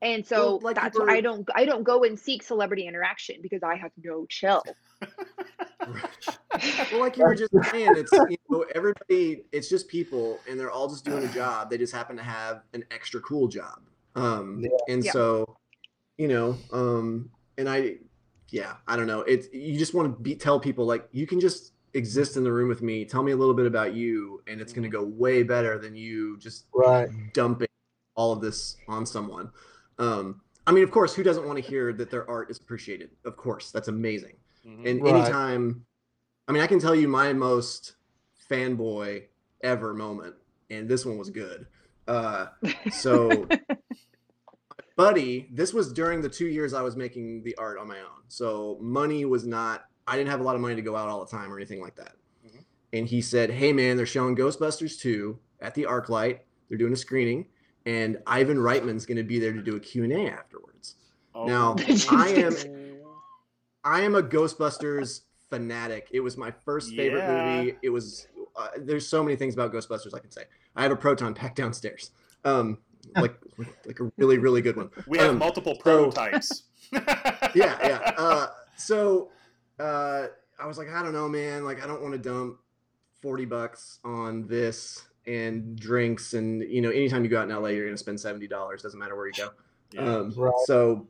and so
Well, like
that's why I don't I don't go and seek celebrity interaction because I have no chill.
Well, like you were just saying, it's you know everybody. It's just people, and they're all just doing a job. They just happen to have an extra cool job. Um,
Yeah.
and
Yeah.
so, you know, um, and I, yeah, I don't know. It's you just want to be tell people like you can just exist in the room with me. Tell me a little bit about you, and it's going to go way better than you just
Right.
dumping all of this on someone. Um, I mean, of course, who doesn't want to hear that their art is appreciated? Of course, that's amazing.
Mhm.
And
Right.
anytime, I mean, I can tell you my most fanboy ever moment, and this one was good. Uh, so, [LAUGHS] buddy, this was during the two years I was making the art on my own. So, money was not, I didn't have a lot of money to go out all the time or anything like that.
Mhm.
And he said, Hey, man, they're showing Ghostbusters 2 at the ArcLight. They're doing a screening, and Ivan Reitman's going to be there to do a Q&A afterwards.
Oh.
Now, [LAUGHS] I am I am a Ghostbusters fanatic. It was my first favorite
Yeah.
movie. It was. Uh, there's so many things about Ghostbusters I can say. I have a proton pack [LAUGHS] downstairs, um, like like a really really good one.
We have
Um,
multiple
so-
prototypes. [LAUGHS] [LAUGHS]
Yeah, yeah. Uh, so uh, I was like, I don't know, man. Like, I don't want to dump forty bucks on this and drinks, and you know, anytime you go out in LA, you're gonna spend seventy dollars. Doesn't matter where you go.
Yeah.
Um,
Right.
So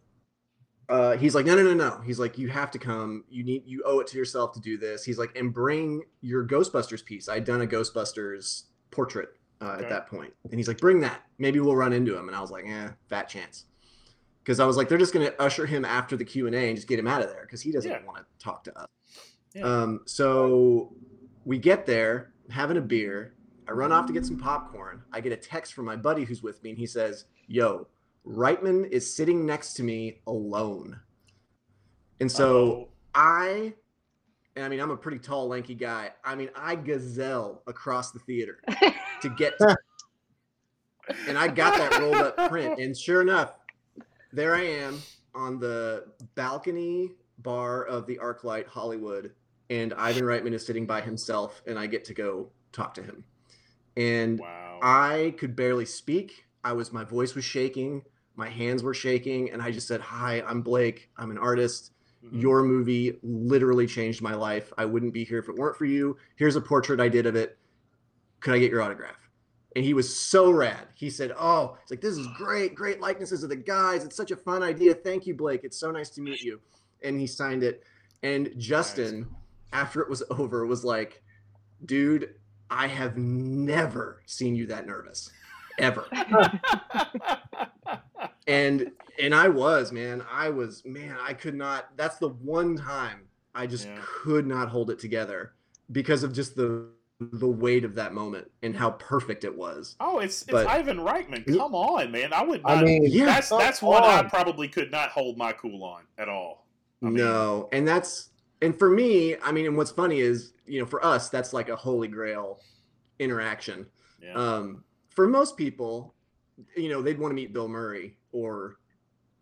uh, he's like, no, no, no, no. He's like, you have to come. You need, you owe it to yourself to do this. He's like, and bring your Ghostbusters piece. I'd done a Ghostbusters portrait uh,
Okay.
at that point, and he's like, bring that. Maybe we'll run into him. And I was like, eh, fat chance. Because I was like, they're just gonna usher him after the Q and A and just get him out of there because he doesn't
Yeah.
want to talk to us.
Yeah.
Um, so we get there, having a beer. I run off to get some popcorn. I get a text from my buddy who's with me, and he says, "Yo, Reitman is sitting next to me alone." And so
Uh-oh.
I, and I mean, I'm a pretty tall, lanky guy. I mean, I gazelle across the theater to get, to, [LAUGHS] and I got that rolled up print. And sure enough, there I am on the balcony bar of the ArcLight Hollywood, and Ivan Reitman is sitting by himself, and I get to go talk to him. And
wow.
I could barely speak. I was my voice was shaking, my hands were shaking, and I just said, "Hi, I'm Blake. I'm an artist.
Mhm.
Your movie literally changed my life. I wouldn't be here if it weren't for you. Here's a portrait I did of it. Could I get your autograph?" And he was so rad. He said, "Oh, it's like this is great, great likenesses of the guys. It's such a fun idea. Thank you, Blake. It's so nice to meet you." And he signed it. And Justin, after it was [LAUGHS] over, was like, "Dude, I have never seen you that nervous, ever." [LAUGHS] and and I was man, I was man, I could not. That's the one time I just
Yeah.
could not hold it together because of just the the weight of that moment and how perfect it was.
oh, it's it's
But-
Ivan Reitman. Come on, man. I would not.
I mean,
Yeah,
that's
come
that's one I probably could not hold my cool on at all. I mean-
no, and that's and for me, I mean, and what's funny is you know for us that's like a holy grail interaction.
Yeah.
Um, for most people, you know, they'd want to meet Bill Murray or,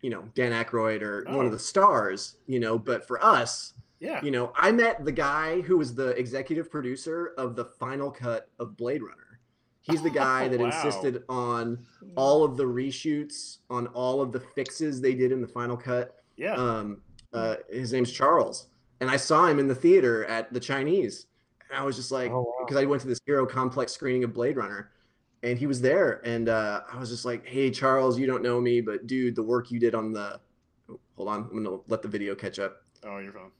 you know, Dan Aykroyd or one
Oh.
of the stars, you know, but for us,
yeah.
you know, I met the guy who was the executive producer of the final cut of Blade Runner. He's the guy
Oh,
that
wow.
insisted on all of the reshoots, on all of the fixes they did in the final cut.
yeah.
Um, uh, his name's Charles, and I saw him in the theater at the Chinese, and I was just like,
Oh, wow.
because I went to this Hero Complex screening of Blade Runner, and he was there, and uh, I was just like, hey Charles, you don't know me, but dude, the work you did on the, oh, hold on, I'm gonna let the video catch up.
oh, you're fine.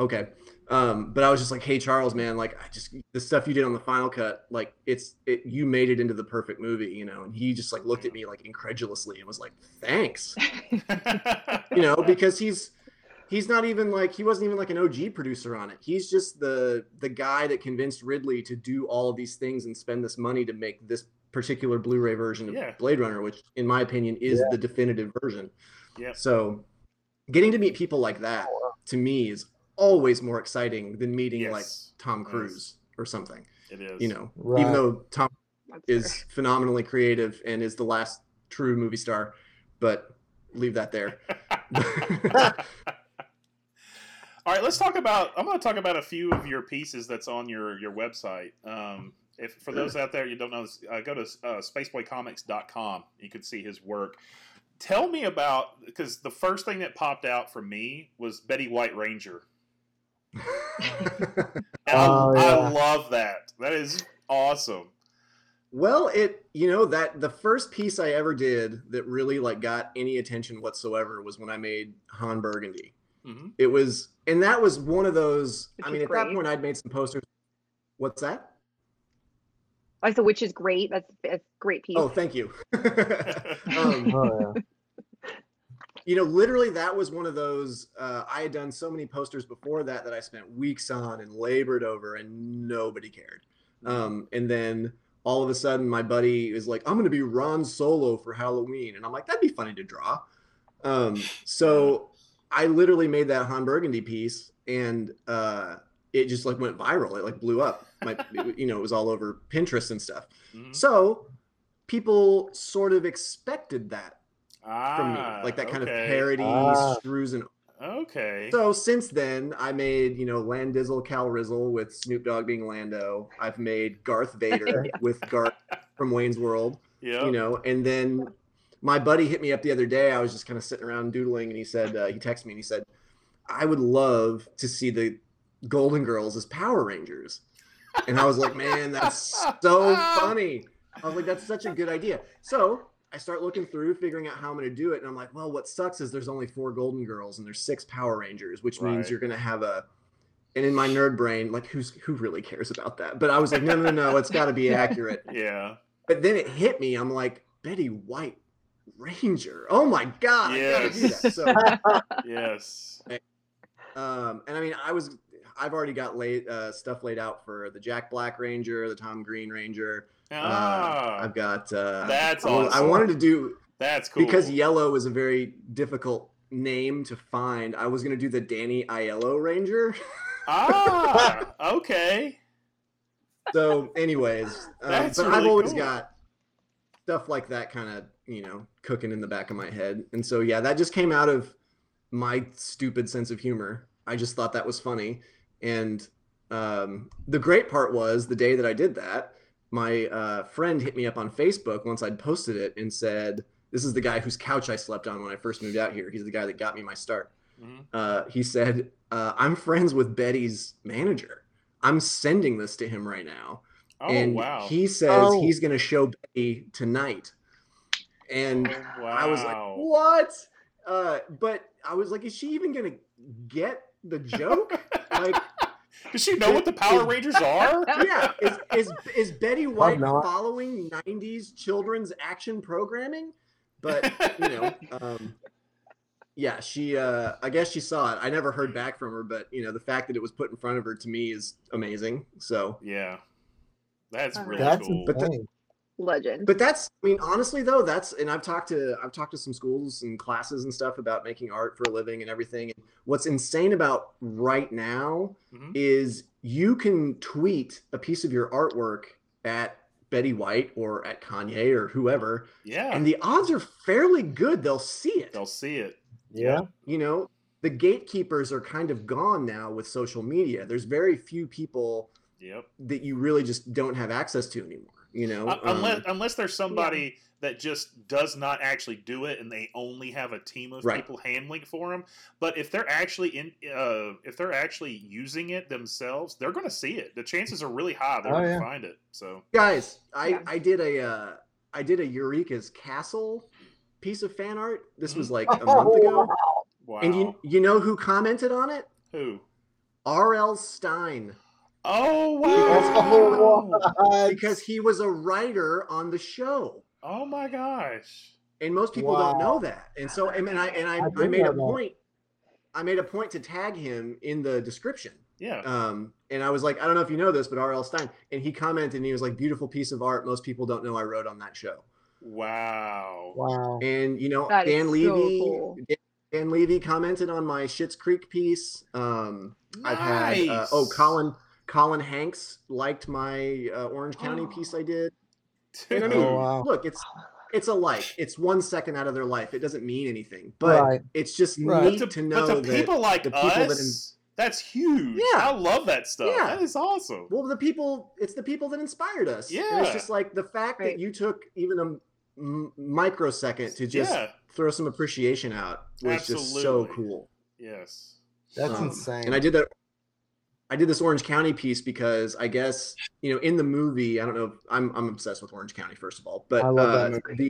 Okay. Um, but I was just like, hey Charles, man, like I just the stuff you did on the final cut, like it's it you made it into the perfect movie, you know. And he just like looked at me like incredulously and was like, thanks. [LAUGHS] You know, because he's he's not even like he wasn't even like an OG producer on it. He's just the the guy that convinced Ridley to do all of these things and spend this money to make this particular Blu-ray version of
Yeah.
Blade Runner, which in my opinion is
Yeah.
the definitive version.
Yep.
So getting to meet people like that oh, to me is always more exciting than meeting like
Yes.
Tom
Yes.
Cruise or something.
It is.
You know,
Right.
even though Tom
That's
is
fair.
phenomenally creative and is the last true movie star, but leave that there. [LAUGHS] [LAUGHS]
All right, let's talk about. I'm going to talk about a few of your pieces that's on your your website. Um, if for those out there you don't know, uh, go to uh, spaceboycomics.com. You can see his work. Tell me about because the first thing that popped out for me was Betty White Ranger. [LAUGHS] And
Oh,
I,
yeah.
I love that. That is awesome.
Well, it you know that the first piece I ever did that really like got any attention whatsoever was when I made Han Burgundy.
Hmm
It was, and that was one of those.
Which
I mean, at that point, I'd made some posters. What's that?
Like the witch is great. That's a great piece.
Oh, thank you. [LAUGHS] [LAUGHS] um,
Oh, yeah.
you know, literally, that was one of those. Uh, I had done so many posters before that that I spent weeks on and labored over, and nobody cared. Um, and then all of a sudden, my buddy is like, "I'm going to be Ron Solo for Halloween," and I'm like, "That'd be funny to draw." Um, so I literally made that Han Burgundy piece, and uh, it just like went viral. It like blew up. My, [LAUGHS] you know, it was all over Pinterest and stuff.
Mhm.
So people sort of expected that
Ah,
from me, like that kind of parody,
Ah.
screws and
Okay.
so since then, I made you know Landizzle Cal Rizzle with Snoop Dogg being Lando. I've made Garth Vader [LAUGHS] with Garth from Wayne's World.
yeah.
You know, and then my buddy hit me up the other day. I was just kind of sitting around doodling, and he said uh, he texted me and he said, "I would love to see the Golden Girls as Power Rangers." And I was like, "Man, that's so funny." I was like, "That's such a good idea." So I start looking through, figuring out how I'm going to do it, and I'm like, "Well, what sucks is there's only four Golden Girls and there's six Power Rangers, which means you're going to have a." And in my nerd brain, like, who's who really cares about that? But I was like, "No, "No, no, no, it's got to be [LAUGHS] accurate."
Yeah.
But then it hit me. I'm like, Betty White Ranger. Oh my god, I gotta do
Yes.
that. So, [LAUGHS]
Yes.
um, and I mean, I was, I've already got laid uh, stuff laid out for the Jack Black Ranger, the Tom Green Ranger. Uh,
Ah,
I've got. Uh,
That's
I wa- I wanted to do
that's cool.
because yellow is a very difficult name to find. I was gonna do the Danny Aiello Ranger. [LAUGHS]
ah, okay.
so, anyways, um,
That's
but I've always
cool.
got stuff like that kind of you know cooking in the back of my head, and so yeah, that just came out of my stupid sense of humor. I just thought that was funny, and um, the great part was the day that I did that, my uh, friend hit me up on Facebook once I'd posted it and said, "This is the guy whose couch I slept on when I first moved out here. He's the guy that got me my start."
Mhm.
uh, he said, uh, "I'm friends with Betty's manager. I'm sending this to him right now."
Oh
and
wow.
he says
Oh.
he's going to show Betty tonight. And
wow.
I was like, "What?" Uh, but I was like, "Is she even going to get the joke?" [LAUGHS] like,
Does she know what the Power Rangers are? [LAUGHS]
yeah, is is is Betty White following '90s children's action programming? But you know, [LAUGHS] um, yeah, she. Uh, I guess she saw it. I never heard back from her, but you know, the fact that it was put in front of her to me is amazing. So,
Yeah. That's really
That's
cool.
But the-
insane.
Legend.
but that's. I mean, honestly though, that's. And I've talked to I've talked to some schools and classes and stuff about making art for a living and everything. And what's insane about right now
Mhm.
is you can tweet a piece of your artwork at Betty White or at Kanye or whoever,
Yeah.
and the odds are fairly good they'll see it.
They'll see it.
Yeah.
You know, the gatekeepers are kind of gone now with social media. There's very few people
Yep.
that you really just don't have access to anymore. You know,
Uh, unless
Um,
unless there's somebody that just does not actually do it and they only have a team of
Right.
people handling for them. But if they're actually in, uh, if they're actually using it themselves, they're going to see it. The chances are really high they're
Oh,
going to
yeah.
find it. So
guys, I
Yeah.
I did a uh, I did a Eureka's Castle piece of fan art. This was like a [LAUGHS] month ago,
wow.
and you you know who commented on it?
Who?
R.L. Stine.
Oh
Oh,
wow! [LAUGHS]
what?
because he was a writer on the show
oh my gosh!
and most people don't know that and so and I and I,
I
I, made a
that.
point I made a point to tag him in the description
Yeah.
Um, and I was like, I don't know if you know this, but R.L. Stine, and he commented, and he was like, "Beautiful piece of art. Most people don't know I wrote on that show."
Wow.
Wow.
And you know,
That is
Dan
so
Levy,
cool.
Dan, Dan Levy commented on my Schitt's Creek piece. Um, I've had uh, oh, Colin Colin Hanks liked my uh, Orange County piece I did. And I mean,
Oh, wow.
look, it's it's a like. It's one second out of their life. It doesn't mean anything, but
Right.
it's just
Right.
neat
But
to know
but the
that
people like
the people that
us, that's huge.
Yeah.
I love that stuff.
Yeah.
That is awesome.
well, the people. It's the people that inspired us. And
Yeah.
it's just like the fact
Right.
that you took even a m- microsecond to just
yeah.
throw some appreciation out was just so cool.
Yes.
That's
Um,
insane.
And I did that. I did this Orange County piece because I guess you know in the movie I don't know I'm I'm obsessed with Orange County first of all, but
I love that
uh,
movie.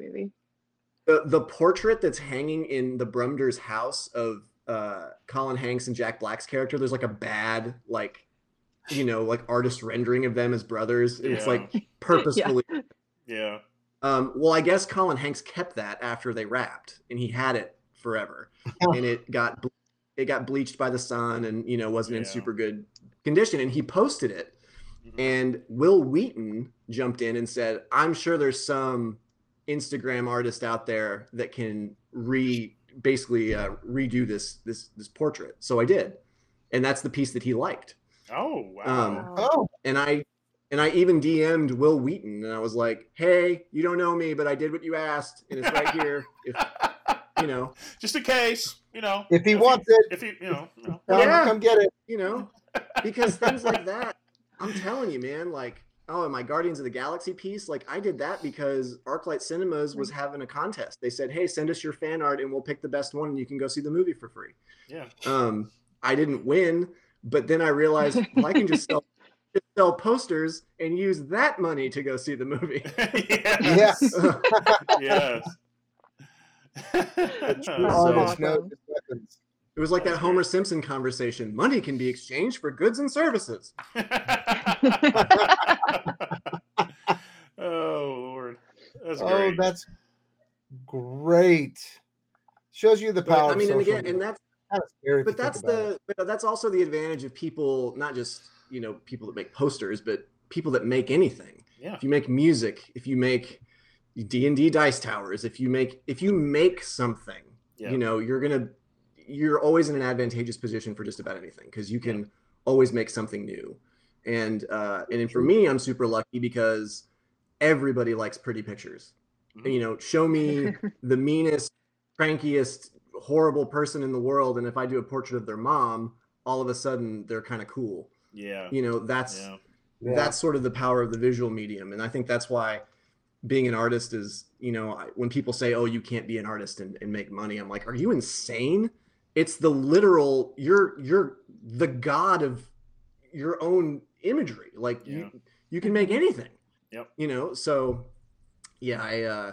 The, the the portrait that's hanging in the Brumder's house of uh, Colin Hanks and Jack Black's character, there's like a bad like you know like artist rendering of them as brothers. It's
Yeah. [LAUGHS]
like purposefully.
Yeah.
Um, well, I guess Colin Hanks kept that after they wrapped, and he had it forever, [LAUGHS] and it got ble- it got bleached by the sun, and you know wasn't in super good condition, and he posted it,
Mhm.
and Wil Wheaton jumped in and said, "I'm sure there's some Instagram artist out there that can re basically uh, redo this this this portrait." So I did, and that's the piece that he liked,
Oh wow.
Um,
oh,
and I. And I even DM'd Wil Wheaton, and I was like, "Hey, you don't know me, but I did what you asked, and it's right here. If [LAUGHS] you know,
Just in case, you know.
if he
you-
wants it,
If you, you know. you know.
Yeah.
come get it.
you know, because things like that, I'm telling you, man, like, oh, and my Guardians of the Galaxy piece, like, I did that because Arclight Cinemas was having a contest. They said, hey, send us your fan art and we'll pick the best one and you can go see the movie for free.
Yeah.
Um, I didn't win, but then I realized well, I can just sell, [LAUGHS] just sell posters and use that money to go see the movie. [LAUGHS]
yes.
Yeah.
yes. [LAUGHS]
The true
So-
artist knows
Awesome.
his weapons.
It was like that Homer
great.
Simpson conversation. Money can be exchanged for goods and services. [LAUGHS]
oh Lord, that's
Oh,
great.
that's great. Shows you the
But,
power.
I mean,
of
and
social
again, and
media.
that's
Kinda scary
but
you think
that's
about
the but that's also the advantage of people not just you know people that make posters but people that make anything
yeah.
if you make music if you make d&d dice towers if you make if you make something
Yeah.
you know you're gonna you're always in an advantageous position for just about anything because you can always make something new and uh and then for me i'm super lucky because everybody likes pretty pictures
Mhm.
you know show me [LAUGHS] the meanest crankiest horrible person in the world and if i do a portrait of their mom all of a sudden they're kind of cool
Yeah.
you know that's
Yeah.
Yeah.
that's sort of the power of the visual medium and i think that's why being an artist is you know when people say oh you can't be an artist and, and make money i'm like are you insane it's the literal you're you're the god of your own imagery like
Yeah.
you you can make anything
Yep.
you know so yeah i uh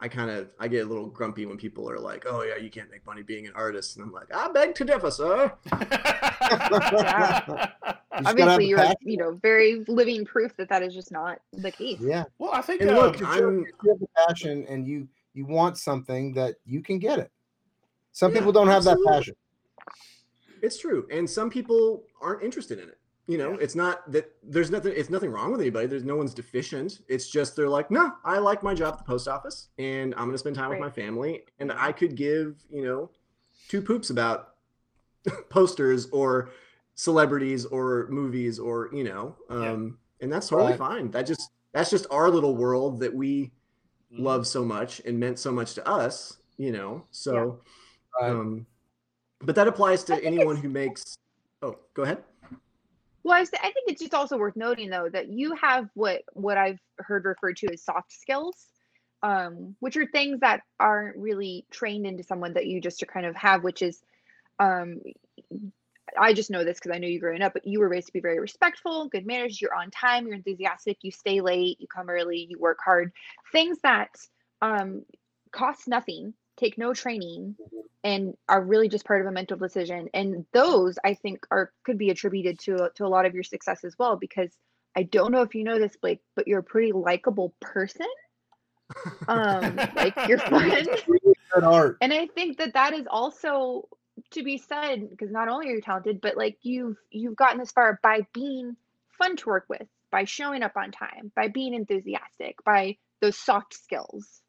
i kind of i get a little grumpy when people are like oh yeah you can't make money being an artist and i'm like i beg to differ sir [LAUGHS]
You just gotta have
Obviously, you're
passion.
you know very living proof that that is just not the case.
Yeah.
well, I think
and
um,
look
If
i'm
you have the passion and you you want something that you can get it. Some
Yeah,
people don't have
absolutely.
that passion.
It's true, and some people aren't interested in it. You know,
Yeah.
it's not that there's nothing. It's nothing wrong with anybody. There's no one's deficient. It's just they're like, no, I like my job at the post office, and I'm going to spend time with my family, and I could give you know two poops about [LAUGHS] posters or celebrities or movies or you know, um, and that's totally
Right.
fine. That just that's just our little world that we
mhm.
love so much and meant so much to us. You know, so.
Right.
Um, but that applies to anyone who makes. Oh, go ahead.
Well, I, think it's just also worth noting though that you have what what I've heard referred to as soft skills, um, which are things that aren't really trained into someone that you just to kind of have, which is, um, I just know this because I know you growing up, but you were raised to be very respectful, good manners. You're on time, you're enthusiastic, you stay late, you come early, you work hard. Things that um, cost nothing, take no training, and are really just part of a mental decision. And those I think are could be attributed to to a lot of your success as well. Because I don't know if you know this, Blake, but you're a pretty likable person. Um, like you're [LAUGHS] fun.
Really.
And I think that that is also to be said because not only are you talented, but like you've you've gotten this far by being fun to work with, by showing up on time, by being enthusiastic, by those soft skills.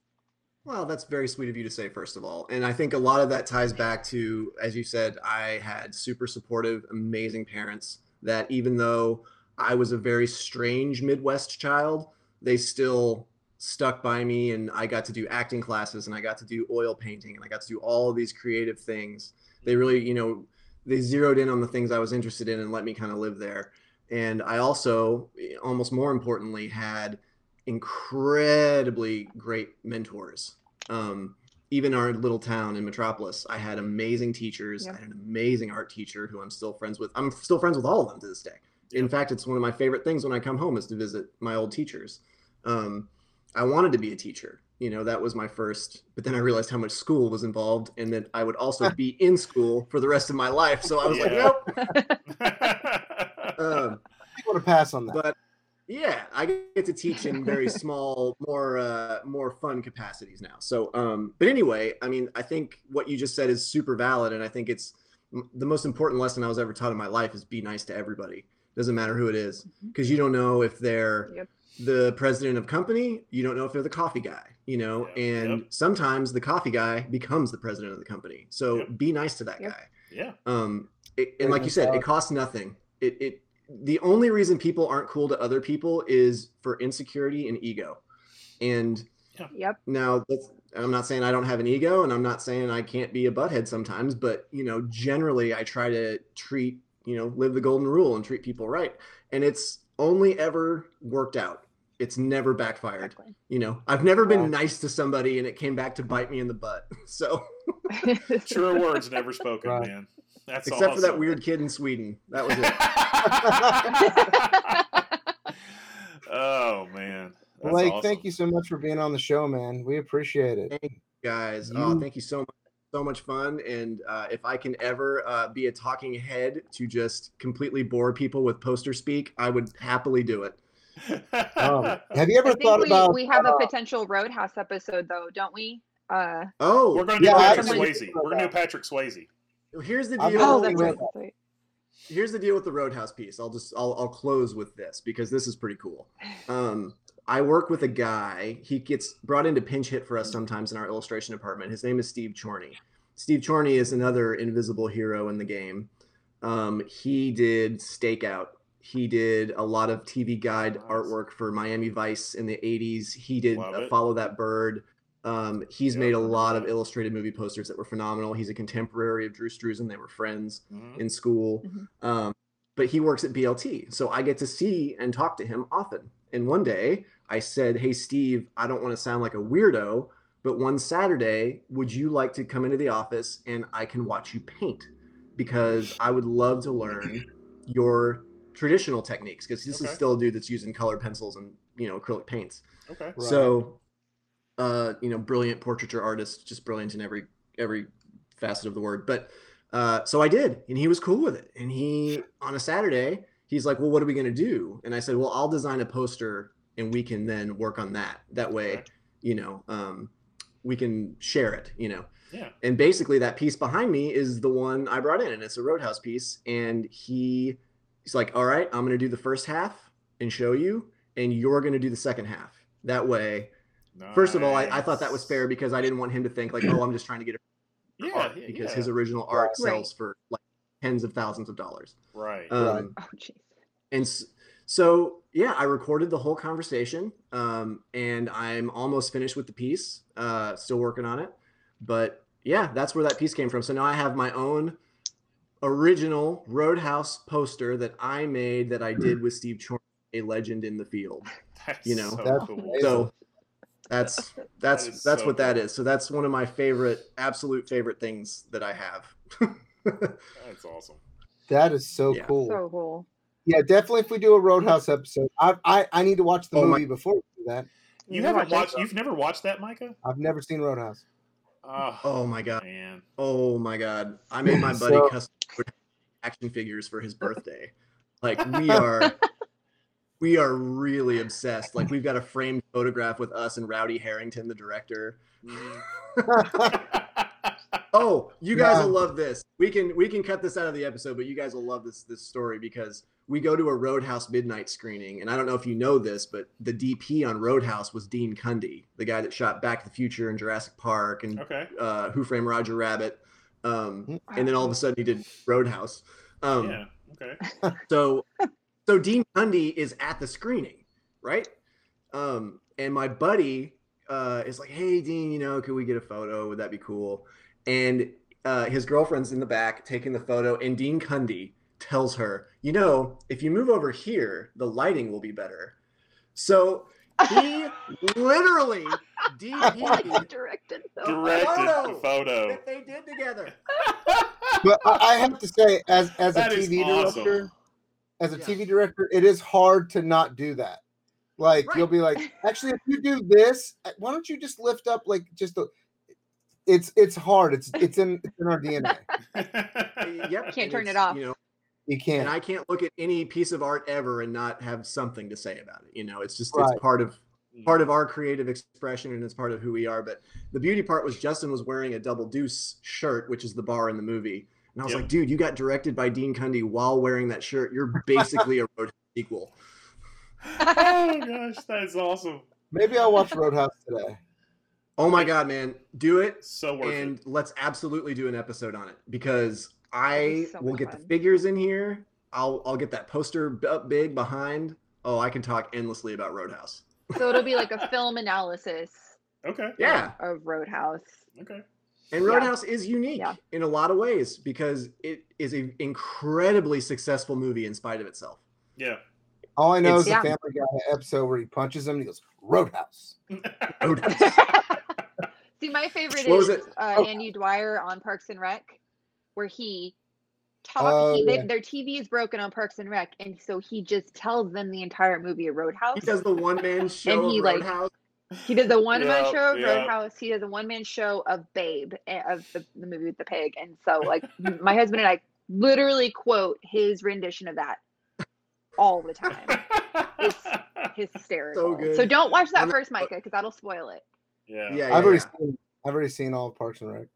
Well, that's very sweet of you to say, first of all. And I think a lot of that ties back to, as you said, I had super supportive, amazing parents that even though I was a very strange Midwest child, they still stuck by me and I got to do acting classes and I got to do oil painting and I got to do all of these creative things. They really, you know, they zeroed in on the things I was interested in and let me kind of live there. And I also, almost more importantly, had incredibly great mentors. Um, even our little town in Metropolis, I had amazing teachers.
Yep.
I had an amazing art teacher who I'm still friends with. I'm still friends with all of them to this day. In fact, it's one of my favorite things when I come home is to visit my old teachers. Um, I wanted to be a teacher. You know, that was my first, but then I realized how much school was involved and that I would also be [LAUGHS] in school for the rest of my life. So I was like, nope. [LAUGHS] Um,
I want to pass on that.
but yeah i get to teach in very [LAUGHS] small more uh more fun capacities now so um but anyway i mean i think what you just said is super valid and i think it's the most important lesson i was ever taught in my life is be nice to everybody doesn't matter who it is because you don't know if they're
Yep.
the president of company you don't know if they're the coffee guy you know
Yeah,
and
yep.
sometimes the coffee guy becomes the president of the company so
Yep.
be nice to that
Yep.
guy
yeah.
um it, and like you said it costs nothing it it the only reason people aren't cool to other people is for insecurity and ego and
Yep.
now that's i'm not saying i don't have an ego and i'm not saying i can't be a butthead sometimes but you know generally i try to treat you know live the golden rule and treat people right and it's only ever worked out it's never backfired
Exactly.
you know i've never been
Right.
nice to somebody and it came back to bite me in the butt [LAUGHS] so [LAUGHS]
Truer words never spoken,
Right.
man. That's
except for that weird kid in sweden that was it [LAUGHS] [LAUGHS]
oh man. That's
Blake,
awesome.
thank you so much for being on the show, man. We appreciate it.
Thank guys. Oh, thank you so much. So much fun. And uh, if I can ever uh, be a talking head to just completely bore people with poster speak, I would happily do it. [LAUGHS]
Um, have you
I
ever
think
thought
we,
about?
we have
uh,
a potential Roadhouse episode though, don't we? Uh,
Oh,
We're gonna do
Yeah,
Patrick
actually-
Swayze. We're gonna do Patrick Swayze.
Here's the deal.
oh, that's
with
right. right.
here's the deal with the Roadhouse piece. I'll just I'll I'll close with this because this is pretty cool. Um, I work with a guy. He gets brought into pinch hit for us sometimes in our illustration department. His name is Steve Chorney. Steve Chorney is another invisible hero in the game. Um, he did Stakeout. He did a lot of TV guide
Nice.
artwork for Miami Vice in the 80s. He did
Love
uh,
it.
Follow That Bird. Um, he's
Yeah,
made a lot of illustrated movie posters that were phenomenal. He's a contemporary of Drew Struzan. They were friends
Mhm.
in school.
Mhm.
Um, but he works at BLT. So I get to see and talk to him often. And one day I said, Hey, Steve, I don't want to sound like a weirdo, but one Saturday, would you like to come into the office and I can watch you paint? Because I would love to learn your traditional techniques because this is still a dude that's using colored pencils and you know acrylic paints.
Okay.
Right.
So, uh, you know, brilliant portraiture artist, just brilliant in every every facet of the word. But uh, so I did, and he was cool with it. And he on a Saturday, he's like, "Well, what are we gonna do?" And I said, "Well, I'll design a poster, and we can then work on that. That way, you know, um, we can share it. You know."
Yeah.
And basically, that piece behind me is the one I brought in, and it's a Roadhouse piece. And he, he's like, "All right, I'm going to do the first half and show you, and you're going to do the second half. That way, first of all, I, I thought that was fair because I didn't want him to think like, oh, I'm just trying to get it
Yeah,
art
yeah,
because
yeah.
his original art
Right.
sells for like tens of thousands of dollars.
right.
Um,
Right.
Oh, jeez.
and s- so yeah i recorded the whole conversation um, and i'm almost finished with the piece uh, still working on it but yeah that's where that piece came from so now i have my own original roadhouse poster that i made that i did with steve Chorn, a legend in the field [LAUGHS]
That's
you know,
so
That's
cool.
so that's [LAUGHS] that's
is
that's
so
what that
cool.
is so that's one of my favorite absolute favorite things that i have [LAUGHS]
That's awesome.
That is so
Yeah.
cool.
So cool.
yeah, definitely. If we do a Roadhouse episode, I I, I need to watch the
Oh my-
movie before we do that.
You
Yeah,
haven't
watch it.
watched. You've never watched that, Micah?
I've never seen Roadhouse.
Oh,
oh my god
man.
Oh my god! I made my [LAUGHS] buddy
So-
custom action figures for his birthday. Like we are, we are really obsessed. Like we've got a framed photograph with us and Rowdy Herrington, the director.
Mhm.
Oh, you guys
Yeah.
will love this. We can we can cut this out of the episode, but you guys will love this this story because we go to a Roadhouse midnight screening, and I don't know if you know this, but the DP on Roadhouse was Dean Cundey, the guy that shot Back to the Future and Jurassic Park and
Okay.
uh, Who Framed Roger Rabbit, um, and then all of a sudden he did Roadhouse. Um,
yeah. Okay.
so so Dean Cundey is at the screening, right? Um, and my buddy uh, is like, "Hey, Dean, you know, could we get a photo? Would that be cool?" And uh, his girlfriend's in the back taking the photo, and Dean Cundey tells her, "You know, if you move over here, the lighting will be better." So he [LAUGHS] literally DP'd [LAUGHS]
directed so
Directed
Photo.
the photo.
that they did together. [LAUGHS]
But I, I have to say, as as a TV
awesome.
director, as a
Yeah.
TV director, it is hard to not do that. Like
Right.
you'll be like, [LAUGHS] actually, if you do this, uh, why don't you just lift up like just a? It's it's hard. It's it's in it's in our DNA.
Yep,
Can't
and
turn it off.
You know,
You can't.
And I can't look at any piece of art ever and not have something to say about it. You know, it's just
Right.
it's part of part of our creative expression and it's part of who we are. But the beauty part was Justin was wearing a double deuce shirt, which is the bar in the movie. And I was
Yep.
like, dude, you got directed by Dean Cundey while wearing that shirt. You're [LAUGHS] basically a Roadhouse sequel. [LAUGHS]
oh gosh, that's awesome.
Maybe I'll watch Roadhouse today.
Oh my god, man. Do it.
So worth
and
it.
let's absolutely do an episode on it because I
so
will get
fun.
the figures in here. I'll I'll get that poster up big behind. Oh, I can talk endlessly about Roadhouse.
so it'll be like a film analysis
Okay.
Yeah,
of Roadhouse.
Okay.
And
Yeah.
Roadhouse is unique
Yeah.
in a lot of ways because it is an incredibly successful movie in spite of itself.
Yeah.
All I know
It's-
is the
Yeah.
Family Guy episode where he punches him and he goes Roadhouse. [LAUGHS]
Roadhouse. [LAUGHS]
See, my favorite
What was
is
it?
uh,
Oh.
Andy Dwyer on Parks and Rec, where he talk.
Oh,
he, they,
yeah.
Their TV is broken on Parks and Rec, and so he just tells them the entire movie of Roadhouse.
he does the one man [LAUGHS] show and
he,
of
like,
Roadhouse.
He does a one man
Yeah,
show of
yeah.
Roadhouse. He does a one man show of Babe, eh, of the, the movie with the pig. And so, like, my husband and I literally quote his rendition of that all the time. It's [LAUGHS] hysterical.
good.
So don't watch that
And-
first, Micah, because that'll spoil it.
yeah.
Yeah, yeah,
I've already
yeah.
seen I've already seen all of Parks and Rec.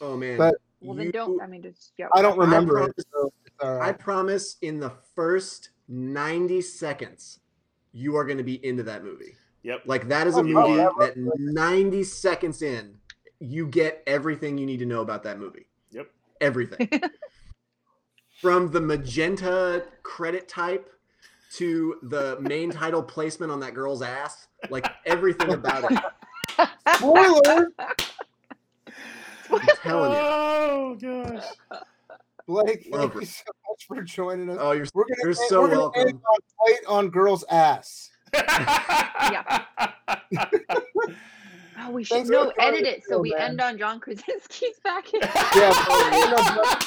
Oh man.
But
Well, then don't. I mean, just yeah.
I don't remember it.
promise-
So it's
I promise in the first 90 seconds, you are going to be into that movie.
Yep.
Like, that is a
Oh,
movie oh,
yeah.
that 90 seconds in, you get everything you need to know about that movie.
Yep.
Everything. [LAUGHS] From the magenta credit type to the main title placement on that girl's ass, like everything about it.
Spoiler!
I'm telling you.
Oh gosh.
Blake,
Love
thank
her.
you so much for joining us.
Oh, you're,
We're gonna
you're
end-
so
we're gonna
welcome.
end on fight on girl's ass. [LAUGHS]
Oh, we should
Thanks
no edit it so
on, [LAUGHS]
we end on John Krasinski's package.
Yeah, so we end on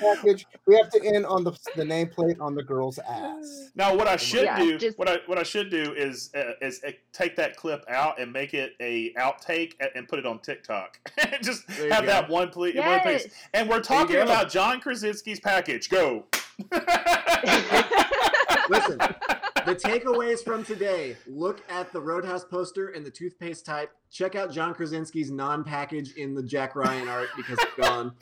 package. We have to end on the the nameplate on the girl's ass.
Now, what I should
Yeah,
do,
just-
what I what I should do is uh, is uh, take that clip out and make it a outtake a- and put it on TikTok. [LAUGHS] Just have
go.
that one, ple- one
yes.
place. And we're talking about John Krasinski's package. Go.
Listen, the takeaways from today look at the Roadhouse poster and the toothpaste type. Check out John Krasinski's non package in the Jack Ryan art because it's gone.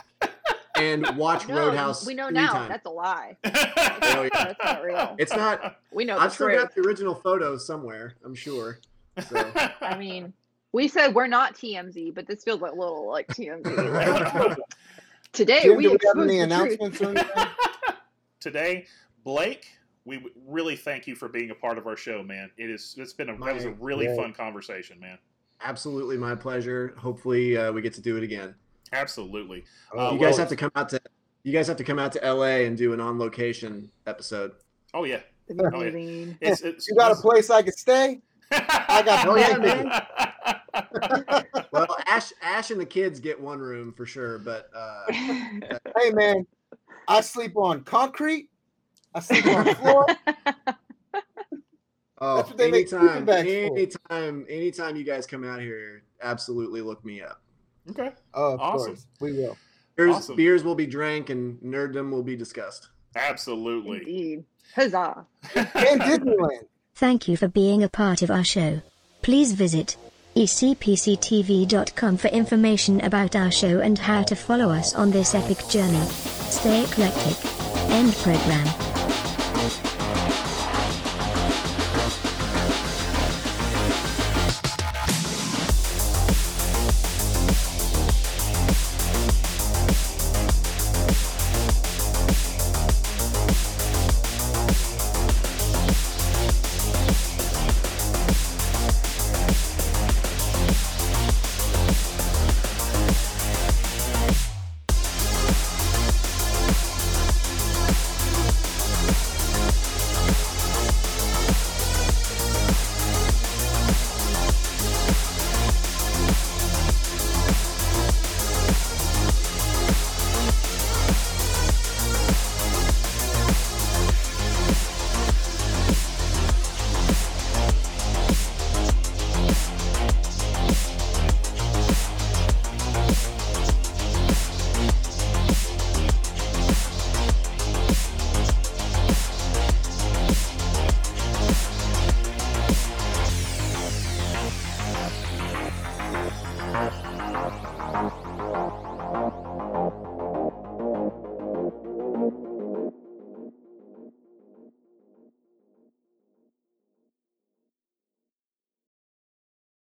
And watch
no,
Roadhouse.
we know now.
times.
That's a lie. [LAUGHS]
Oh, yeah.
That's not real.
It's not.
We know
I've
the
still
truth.
got the original photos somewhere, I'm sure. So
I mean, we said we're not TMZ, but this feels like a little like TMZ. [LAUGHS] Today
Jim,
we
do we have any
the truth.
announcements or [LAUGHS]
today, Blake, we really thank you for being a part of our show, man. It is it's been a that was a really
yeah.
fun conversation, man.
absolutely my pleasure. Hopefully uh, we get to do it again.
Absolutely.
Oh,
Uh,
you guys
well-
have to come out to you guys have to come out to LA and do an on location episode.
Oh yeah. Oh, yeah. It's, [LAUGHS] it's,
You got a place I could stay?
I
got [LAUGHS]
Oh, yeah,
man. [LAUGHS]
Well, Ash Ash and the kids get one room for sure, but uh,
Hey man, I sleep on concrete. I sleep on the floor. [LAUGHS]
Oh,
That's what they make
anytime,
sleeping for.
anytime, anytime you guys come out here, absolutely look me up.
okay.
Oh, of
Awesome.
course. We will.
Beers,
Awesome.
beers will be drank and nerddom will be discussed.
Absolutely.
Indeed. Huzzah. [LAUGHS]
And Disneyland.
Thank you for being a part of our show. Please visit ecpctv.com for information about our show and how to follow us on this epic journey. Stay eclectic. End program.